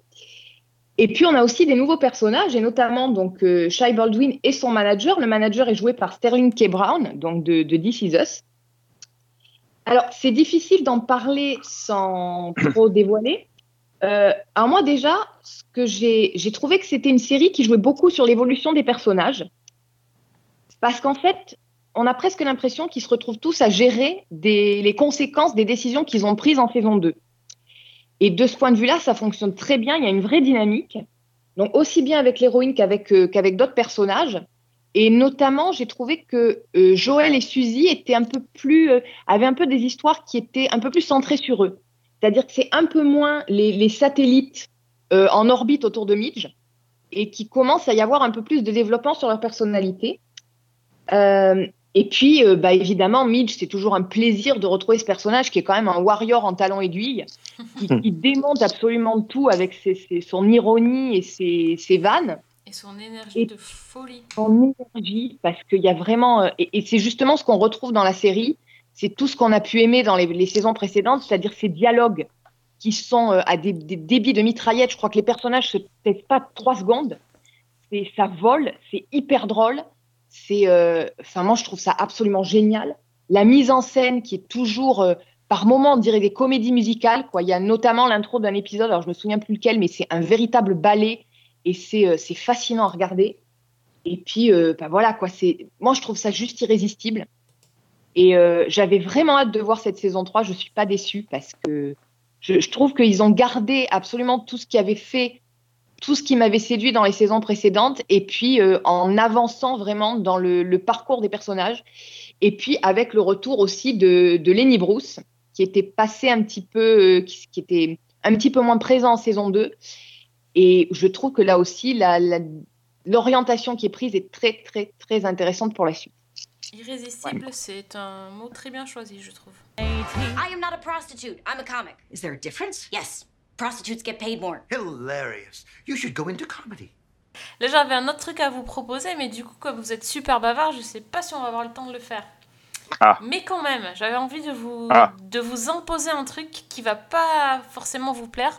Et puis, on a aussi des nouveaux personnages, et notamment donc euh, Shai Baldwin et son manager. Le manager est joué par Sterling K. Brown, donc de, de This Is Us. Alors, c'est difficile d'en parler sans trop dévoiler. Euh, alors moi, déjà, ce que j'ai trouvé que c'était une série qui jouait beaucoup sur l'évolution des personnages. Parce qu'en fait, on a presque l'impression qu'ils se retrouvent tous à gérer des, les conséquences des décisions qu'ils ont prises en saison 2. Et de ce point de vue-là, ça fonctionne très bien. Il y a une vraie dynamique. Donc aussi bien avec l'héroïne qu'avec euh, qu'avec d'autres personnages. Et notamment, j'ai trouvé que euh, Joël et Suzy étaient un peu plus, euh, avaient un peu des histoires qui étaient un peu plus centrées sur eux. C'est-à-dire que c'est un peu moins les, les satellites euh, en orbite autour de Midge et qui commence à y avoir un peu plus de développement sur leur personnalité. Euh, et puis, euh, bah, évidemment, Midge, c'est toujours un plaisir de retrouver ce personnage qui est quand même un warrior en talons aiguilles, qui, qui démonte absolument tout avec ses- ses- son ironie et ses, ses vannes. Et son énergie de folie. son énergie, parce qu'il y a vraiment, euh, et, et c'est justement ce qu'on retrouve dans la série, c'est tout ce qu'on a pu aimer dans les, les saisons précédentes, c'est-à-dire ces dialogues qui sont euh, à des, des débits de mitraillette. Je crois que les personnages se taisent pas trois secondes, c'est ça vole, c'est hyper drôle, c'est, euh, enfin moi je trouve ça absolument génial. La mise en scène qui est toujours euh, par moments, on dirait des comédies musicales. Quoi. Il y a notamment l'intro d'un épisode, alors je me souviens plus lequel, mais c'est un véritable ballet et c'est euh, fascinant à regarder. Et puis, euh, bah voilà, quoi, moi je trouve ça juste irrésistible. Et j'avais vraiment hâte de voir cette saison 3. Je suis pas déçue parce que je, je trouve qu'ils ont gardé absolument tout ce qui avait fait, tout ce qui m'avait séduit dans les saisons précédentes, et puis euh, en avançant vraiment dans le, le parcours des personnages. Et puis avec le retour aussi de, de Lenny Bruce, qui était passé un petit peu, euh, qui, qui était un petit peu moins présent en saison 2. Et je trouve que là aussi, la- la- l'orientation qui est prise est très, très, très intéressante pour la suite. Irrésistible, c'est un mot très bien choisi, je trouve. I am not a prostitute. I'm a comic. Is there a difference? Yes. Prostitutes get paid more. Hilarious. You should go into comedy. Là, j'avais un autre truc à vous proposer, mais du coup, comme vous êtes super bavard, je sais pas si on va avoir le temps de le faire. Ah. Mais quand même, j'avais envie de vous, Ah. de vous imposer un truc qui va pas forcément vous plaire.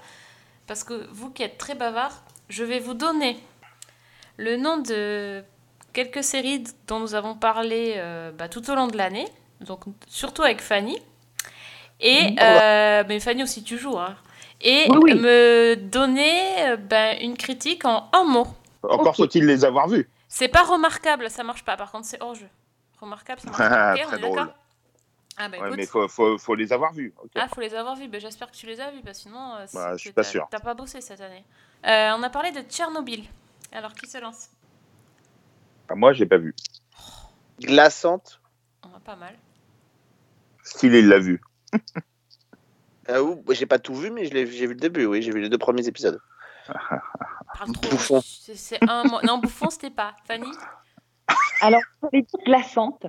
Parce que vous qui êtes très bavard, je vais vous donner le nom de quelques séries dont nous avons parlé euh, bah, tout au long de l'année. Donc, surtout avec Fanny. Et, euh, mais Fanny aussi, tu joues. Hein. Et Oui, oui. me donner euh, ben, une critique en un mot. Encore faut-il les avoir vus. C'est pas remarquable, ça marche pas. Par contre, c'est hors jeu. Remarquable, ça marche pas. (laughs) Très drôle. Ah bah Ouais, écoute. mais faut, faut, faut les avoir vus. ok. Ah, faut les avoir vus. Ben, J'espère que tu les as vus, parce que sinon, euh, Bah, je suis pas t'as- sûr. T'as pas bossé cette année. Euh, on a parlé de Tchernobyl. Alors, qui se lance? Ah, moi, j'ai pas vu. Glaçante. On pas mal. Style, il l'a vu. (laughs) Euh, ouh, j'ai pas tout vu, mais je l'ai- j'ai vu le début, oui, j'ai vu les deux premiers épisodes. Parle trop. Bouffon. C'est un. Non, bouffon, c'était pas. Fanny? Alors, je vais dire glaçante.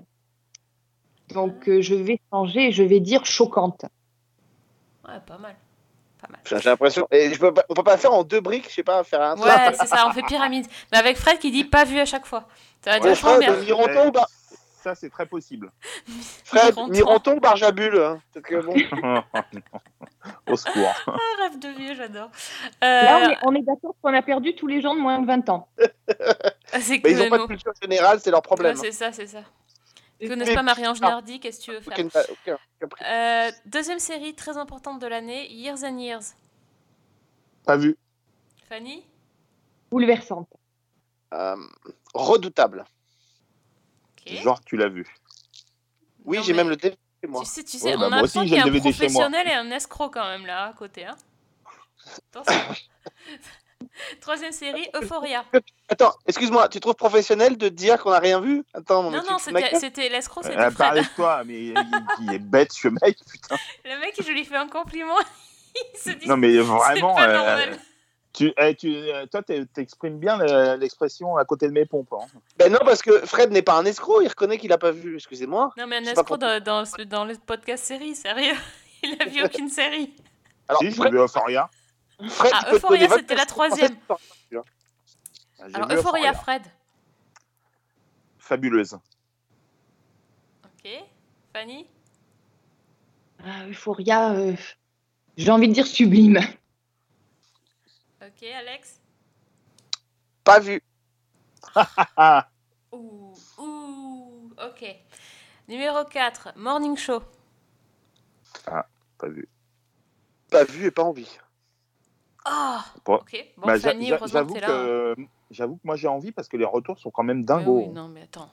Donc, euh, je vais changer et je vais dire choquante. Ouais, pas mal. Pas mal. J'ai l'impression. Et je peux pas- on peut pas faire en deux briques, je sais pas, faire un. Ouais, c'est ça, on fait pyramide. Mais avec Fred qui dit pas vu à chaque fois. Ça va être Ouais, Fred, ou Bar- Ça, c'est très possible. (laughs) Fred, ou Barjabul hein, bon. (laughs) Au secours. (laughs) Ah, rêve de vieux, j'adore. Là, on Euh, est, on est d'accord qu'on a perdu tous les gens de moins de 20 ans. ah, c'est Mais ils ont que pas de culture générale, c'est leur Ouais, problème. c'est ça, c'est ça. Ils connaissent pas Marie-Ange. Nardi, qu'est-ce que tu veux faire? Euh, Deuxième série très importante de l'année, Years and Years. Pas vu. Fanny? Bouleversante. Euh, redoutable. Genre, tu l'as vu. Oui, j'ai mais- même le DVD chez moi. Tu sais, tu sais Ouais, on bah, a moi l'impression aussi, qu'il y a j'ai un DVD professionnel et un escroc quand même là à côté. Hein. (laughs) Troisième série, Euphoria. Attends, excuse-moi, tu trouves professionnel de dire qu'on a rien vu? Attends, Non, non, c'était c'était l'escroc, c'était Elle a parlé Fred. de toi, mais il, il est bête, ce mec, putain. Le mec, je lui fais un compliment. (laughs) Il se dit Non, mais vraiment, pas euh, normal. Tu, eh, tu, euh, toi, t'exprimes bien le- l'expression à côté de mes pompes. hein. Ben non, parce que Fred n'est pas un escroc, il reconnaît qu'il a pas vu, excusez-moi. Non, mais un J'ai escroc dans, dans, ce- dans le podcast série, sérieux. (laughs) Il a vu (laughs) aucune série. Alors, Si, j'ai Fred, vu Euphoria. Fred, Ah, Euphoria, c'était la 24 français, troisième. Ah, j'ai Alors, Euphoria, Fred. Fabuleuse. Ok. Fanny? Ah, Euphoria, euh, j'ai envie de dire sublime. Ok, Alex? Pas vu. Ah, (laughs) Ouh, ouh, ok. Numéro 4, Morning Show. pas vu. Pas vu et pas envie. Ah Bon. Ok, bon, Bah, Fanny, heureusement que J'avoue t'es là. hein. que, j'avoue que moi j'ai envie parce que les retours sont quand même Mais dingos. oui, non, mais attends.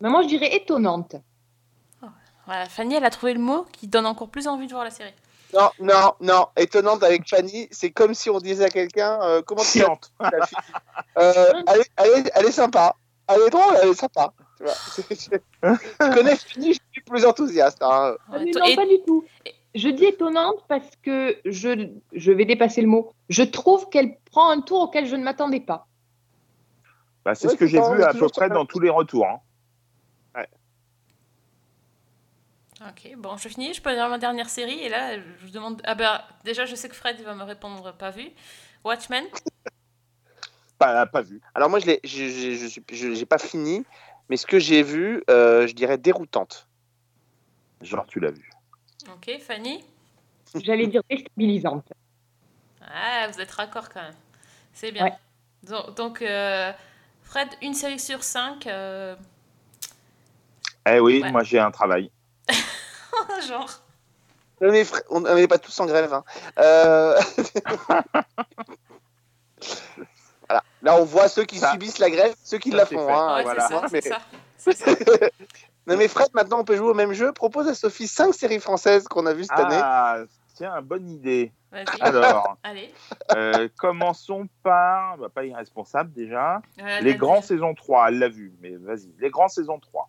Mais moi, je dirais étonnante. Voilà, Fanny, elle a trouvé le mot qui donne encore plus envie de voir la série. Non, non, non, étonnante avec Fanny, c'est comme si on disait à quelqu'un euh, comment tu Euh, elle, est, elle, est, elle est sympa. Elle est drôle, elle est sympa. Tu vois, je connais Fanny, je suis plus enthousiaste. hein. Ah, mais non, pas du tout. Je dis étonnante parce que je, je vais dépasser le mot. Je trouve qu'elle prend un tour auquel je ne m'attendais pas. Bah, c'est Ouais, ce que j'ai vu à peu près dans tous les retours. hein. Ok, bon, je finis, je peux dire ma dernière série, et là, je vous demande... Ah bah, déjà, je sais que Fred va me répondre pas vu. Watchmen (laughs) Pas, pas vu. Alors moi, je l'ai, je, je, je suis, je- j'ai pas fini, mais ce que j'ai vu, euh, je dirais déroutante. Genre, tu l'as vu. Ok, Fanny (laughs) J'allais dire déstabilisante. Ah, vous êtes raccord quand même. C'est bien. Ouais. Donc, donc, euh, Fred, une série sur cinq, euh, Eh oui, Ouais. moi j'ai un travail. (laughs) genre... Mais fr- on n'est pas tous en grève. hein. Euh, (laughs) voilà. Là, on voit ceux qui Ça- subissent la grève, ceux qui ça, la font. hein, ouais, voilà. c'est ça, Mais- c'est ça. c'est (laughs) ça. non, mais Fred, maintenant on peut jouer au même jeu. Propose à Sophie 5 séries françaises qu'on a vues cette année. Ah, tiens, bonne idée. Vas-y. Alors, Allez. euh, commençons par, bah, pas irresponsable déjà, Euh, les grands saison 3, elle l'a vu, mais vas-y, les grands saison 3.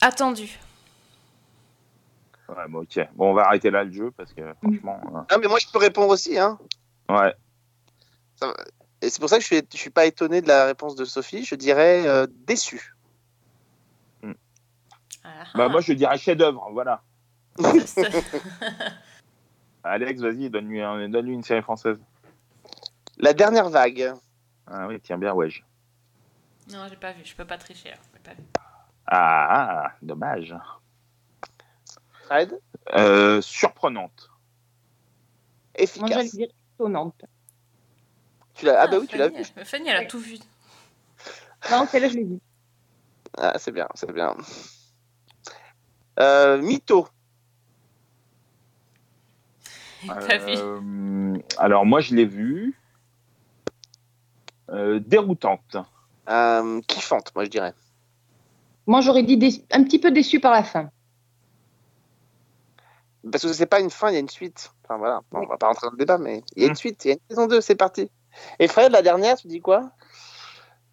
Attendu. Ouais, bon, ok, bon, on va arrêter là le jeu parce que franchement, Ah mais moi je peux répondre aussi. Hein. euh, ouais. Ça. Et c'est pour ça que je suis, je suis pas étonné de la réponse de Sophie. Je dirais euh, déçu. Bah, moi je dirais chef-d'œuvre, voilà. (laughs) Alex, vas-y, donne-lui un- donne-lui une série française. La dernière vague. Ah oui, tiens bien, ouais. non, j'ai pas vu. Je peux pas tricher. hein. J'ai pas vu. Ah, ah, dommage. Fred Euh, surprenante. Moi, Efficace. dire étonnante. Tu l'as- Ah bah oui, tu l'as vu. elle- Fanny, elle a tout vu. Non, celle-là, je l'ai vue. Ah, c'est bien, c'est bien. Euh, Mytho. (laughs) Vu. Euh, alors moi je l'ai vu. Euh, déroutante. Euh, kiffante, moi je dirais. Moi, j'aurais dit un petit peu déçu par la fin. Parce que c'est pas une fin, il y a une suite. Enfin voilà, Bon, on va pas rentrer dans le débat, mais il y a une suite, il y a une saison 2, c'est parti. Et Fred, la dernière, tu dis quoi?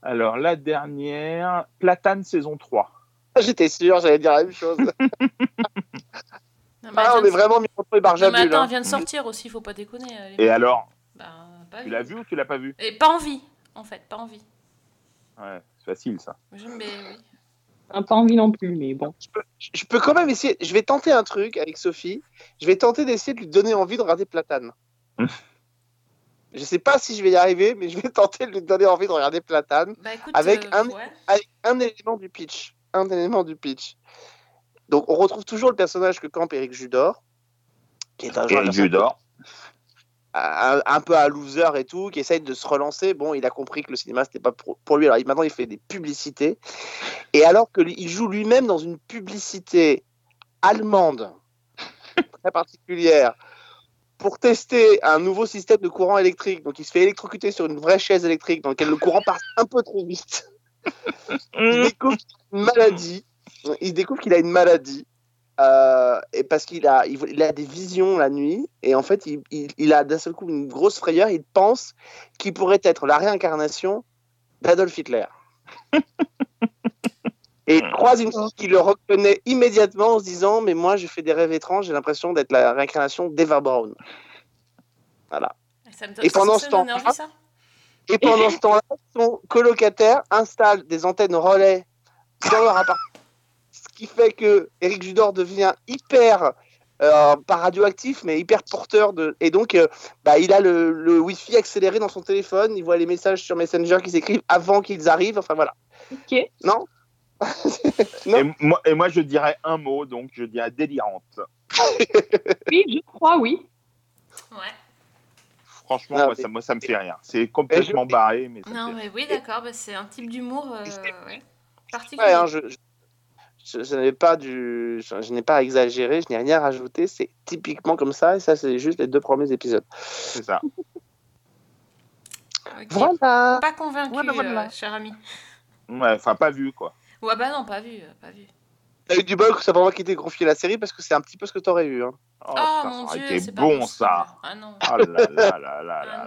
Alors la dernière, Platane saison 3. J'étais sûr, j'allais dire la même chose. (laughs) Non, mais ah, elle on est vraiment mis entre les Non, mais barjabules. attends, hein. vient de sortir aussi, faut pas déconner. est- Et alors? Bah, pas Tu l'as vu ou tu l'as pas vu? Et pas envie, en fait, pas envie. Ouais, c'est facile ça. Mais oui. Ah, Pas envie non plus, mais bon. Je peux quand même essayer, je vais tenter un truc avec Sophie. Je vais tenter d'essayer de lui donner envie de regarder Platane. je sais pas si je vais y arriver, mais je vais tenter de lui donner envie de regarder Platane. Bah écoute, avec, euh, un, ouais. avec un élément du pitch. Un élément du pitch. Donc, on retrouve toujours le personnage que campe Eric Judor, qui est un joueur Eric Judor. Un, un peu un loser et tout, qui essaye de se relancer. Bon, il a compris que le cinéma, c'était pas pour, lui. Alors il- maintenant, il fait des publicités. Et alors qu'il joue lui-même dans une publicité allemande, (laughs) très particulière, pour tester un nouveau système de courant électrique. Donc il se fait électrocuter sur une vraie chaise électrique dans laquelle le courant passe un peu trop vite. (laughs) il découvre une maladie. Il découvre qu'il a une maladie. Euh, et parce qu'il a, il, il a des visions la nuit, et en fait, il, il- il a d'un seul coup une grosse frayeur. Il pense qu'il pourrait être la réincarnation d'Adolf Hitler. (laughs) et il croise une fille qui le reconnaît immédiatement en se disant Mais moi, je fais des rêves étranges, j'ai l'impression d'être la réincarnation d'Eva Braun. Voilà. Ça me Et pendant ce temps- Et pendant ce temps-là, son colocataire installe des antennes relais dans leur appartement. Ce qui fait que Eric Judor devient hyper, euh, pas radioactif, mais hyper porteur de. Et donc, euh, bah, il a le, le Wi-Fi accéléré dans son téléphone. Il voit les messages sur Messenger qui s'écrivent avant qu'ils arrivent. Enfin voilà. Ok. Non? (laughs) Et moi, et moi, je dirais un mot, donc je dirais délirante. Oui, je crois, oui. Ouais. Franchement, Non, moi, mais- ça, moi, ça me fait rien. C'est complètement barré, mais Non, fait mais oui, d'accord, bah, c'est un type d'humour euh, ouais, particulier. Ouais, hein, je, je, je- je n'ai pas du, je, je n'ai pas exagéré, je n'ai rien rajouté. C'est typiquement comme ça. Et ça, c'est juste les deux premiers épisodes. C'est ça. Ok. Voilà. Pas convaincu, Voilà, voilà. euh, cher ami. Ouais, enfin, pas vu, quoi. Ouais, bah non, pas vu, euh, pas vu. T'as eu du bol que ça pas moi qui t'ai confié la série? Parce que c'est un petit peu ce que t'aurais eu. Hein. Oh, Ah, putain, mon ça Dieu, c'est bon, ça. Ah non. Oh là là là là là Ah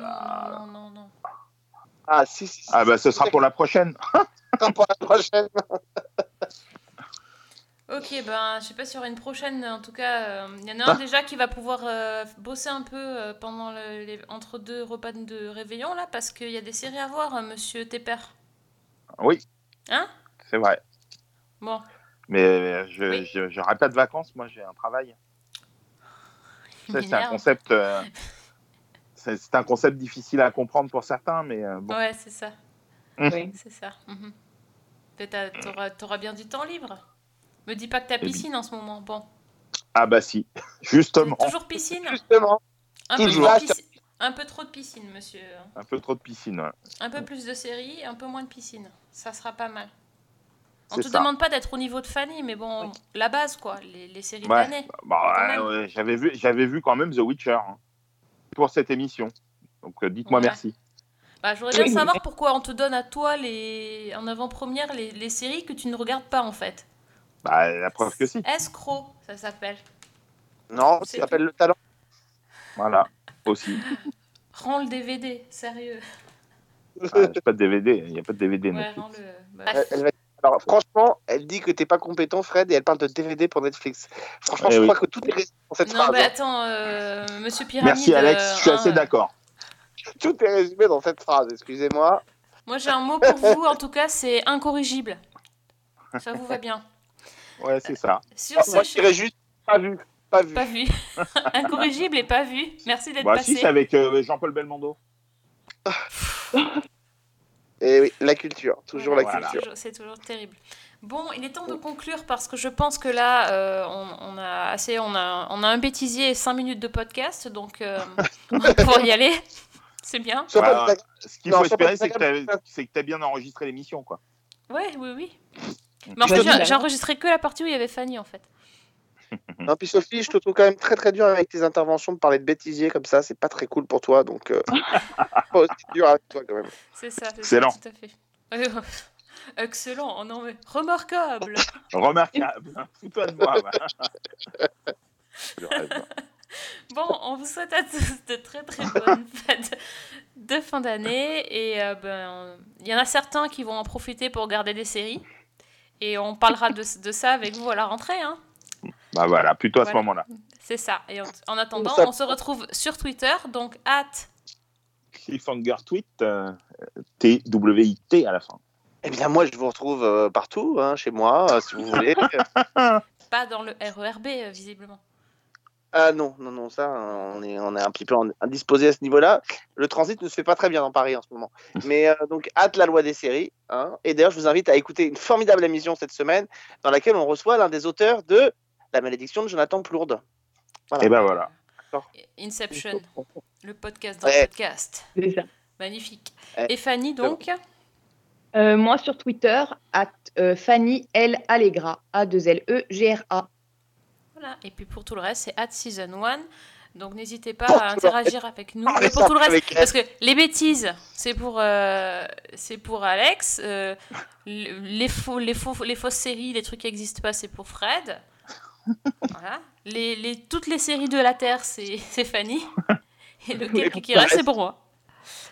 là. non, non, non. Ah, si, si, si. Ah, bah, (laughs) ce sera pour la prochaine. ce sera pour la prochaine. Ok, ben, je sais pas s'il y aura une prochaine. En tout cas, euh, il y en a un Ah. déjà qui va pouvoir euh, bosser un peu euh, pendant le- les, entre deux repas de réveillon, là, parce qu'il y a des séries à voir, euh, monsieur Tepper. Oui, Hein? C'est vrai. Bon. Mais je Oui. je- pas de vacances, moi, j'ai un travail. (laughs) C'est un concept. euh, (laughs) c'est c'est un concept difficile à comprendre pour certains, mais euh, bon. Ouais, c'est ça. Oui. C'est ça. mhm. Peut-être t'auras, t'auras bien du temps libre. Me dis pas que t'as piscine en ce moment. Bon. Ah bah si, (laughs) justement. Toujours piscine Justement. un peu, Toujours. trop de piscine, un peu trop de piscine, monsieur. Un peu trop de piscine, ouais. Un peu plus de séries, un peu moins de piscine. Ça sera pas mal. On te ça. demande pas d'être au niveau de Fanny, mais bon, la base, quoi. Les, les séries de Ouais. l'année. Bah, ouais, j'avais vu, j'avais vu quand même The Witcher hein, pour cette émission. Donc euh, dites-moi Ouais. merci. Bah, J'aurais bien savoir pourquoi on te donne à toi les... en avant-première les... les séries que tu ne regardes pas en fait. Bah, la preuve que si. Escroc, ça s'appelle. Non, ça s'appelle le talent. Voilà, aussi. (laughs) Rends le DVD, sérieux. Ah, J'ai pas de DVD, il n'y a pas de DVD. Ouais, Netflix. rends le. bah, Elle- elle va- Alors, franchement, elle dit que t'es pas compétent, Fred, et elle parle de DVD pour Netflix. Franchement, Eh je oui. crois que tout est résumé dans cette Non, phrase. mais hein. attends, euh, Monsieur Pyramide. Merci Alex, euh, je suis hein, assez euh, d'accord. Tout est résumé dans cette phrase, excusez-moi. Moi j'ai un mot pour vous, en tout cas, c'est incorrigible. Ça vous va bien? Ouais, c'est ça. Sur Moi, ce, je dirais juste pas vu. Pas vu. pas vu. (laughs) incorrigible et pas vu. Merci d'être Bah, passé. si, c'est avec euh, Jean-Paul Belmondo. (laughs) Et oui, la culture, toujours la Voilà. culture. C'est toujours terrible. Bon, il est temps de conclure parce que je pense que là, euh, on, on a assez, on a, on a un bêtisier et 5 minutes de podcast, donc euh, (laughs) on va y aller. C'est bien. Bah, ce qu'il faut espérer, c'est que désagréable. t'as- c'est que tu as bien enregistré l'émission, quoi. Ouais, oui, oui. Mais en fait, j'ai- enregistré que la partie où il y avait Fanny, en fait. (laughs) Non, puis Sophie, je te trouve quand même très très dur avec tes interventions de parler de bêtisier comme ça, c'est pas très cool pour toi, donc euh, (laughs) pas aussi dur avec toi quand même. C'est ça, c'est tout à fait. (laughs) Excellent, oh non mais remarquable. Remarquable. Fous-toi de moi. va. Je rêve. Bon, on vous souhaite à tous de très très bonnes fêtes de fin d'année et euh, ben il y en a certains qui vont en profiter pour regarder des séries et on parlera de, de ça avec vous à la rentrée, hein. Bah voilà, plutôt à ce moment-là. C'est ça. Et en, en attendant, Ça- on se retrouve sur Twitter, donc hâte. Cliffhanger tweet, euh, T-W-I-T à la fin. Eh bien moi je vous retrouve euh, partout, hein, chez moi, euh, si vous voulez. Pas dans le RERB, euh, visiblement. Ah non, non, non, ça, on est, on est un petit peu indisposé à ce niveau-là. Le transit ne se fait pas très bien dans Paris en ce moment. (laughs) Mais euh, donc, hâte la loi des séries. hein. Et d'ailleurs, je vous invite à écouter une formidable émission cette semaine dans laquelle on reçoit l'un des auteurs de La malédiction de Jonathan Plourde. Voilà. Et ben voilà. Inception, le podcast dans Ouais. le podcast. Ça. Magnifique. Ouais. Et Fanny, donc Euh, moi sur Twitter, at, euh, Fanny L Allegra, A 2 L E G R A. Voilà. Et puis pour tout le reste, c'est at season 1. Donc n'hésitez pas Pour à interagir avec nous. Parlez Mais pour tout le reste, parce que les bêtises, c'est pour, euh, c'est pour Alex. euh, le- les, faux, les, faux, les fausses séries, les trucs qui n'existent pas, c'est pour Fred. Voilà. Les, les, toutes les séries de la Terre, c'est (laughs) Fanny. Et le qui reste, c'est pour moi.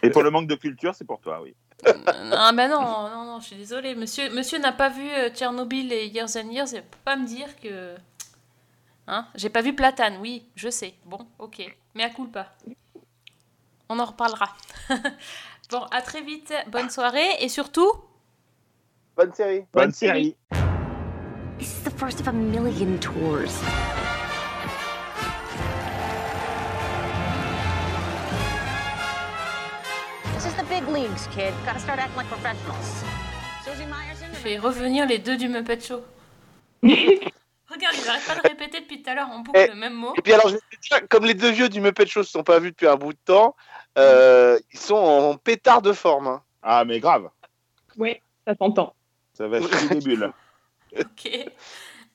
Et pour le manque de culture, c'est pour toi, oui. Ah bah non, non, non, je suis désolée. Monsieur, monsieur n'a pas vu euh, Tchernobyl et Years and Years, il peut pas me dire que... Hein J'ai pas vu Platane, oui, je sais. Bon, ok. Mais à culpa. On en reparlera. (laughs) bon, à très vite, bonne soirée et surtout... Bonne série. Bonne série. This is the first of a million tours. This is the big leagues, kid. Gotta start acting like professionals. Susie Myers Je vais revenir les deux du Muppet Show. (laughs) Regarde, ils arrêtent pas de répéter depuis tout à l'heure en boucle Eh, le même mot. Et puis alors, je dire, comme les deux vieux du Muppet Show se sont pas vus depuis un bout de temps, euh, ils sont en pétard de forme. hein. Ah, mais grave. Ouais, ça s'entend. Ça va chier des bulles. Ok.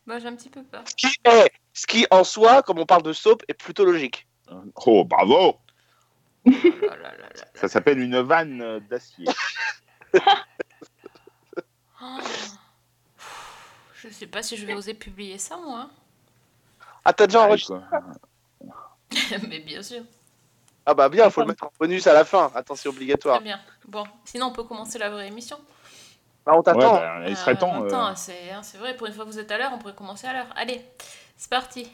Bah, j'ai un petit peu peur. Ce qui, est- ce qui, en soi, comme on parle de soap, est plutôt logique. Oh, bravo. Oh là là là là. Ça s'appelle une vanne d'acier. (laughs) Oh. Je sais pas si je vais oser publier ça, moi. Ah, t'as déjà Ouais, enregistré. (laughs) Mais bien sûr. Ah bah bien, faut le mettre en bonus à la fin. Attends, c'est Très obligatoire. bien. Bon, sinon on peut commencer la vraie émission. Bah, on Ouais, t'attend. bah, il serait Euh, temps. euh, c'est hein, c'est vrai, pour une fois que vous êtes à l'heure, on pourrait commencer à l'heure. Allez, c'est parti.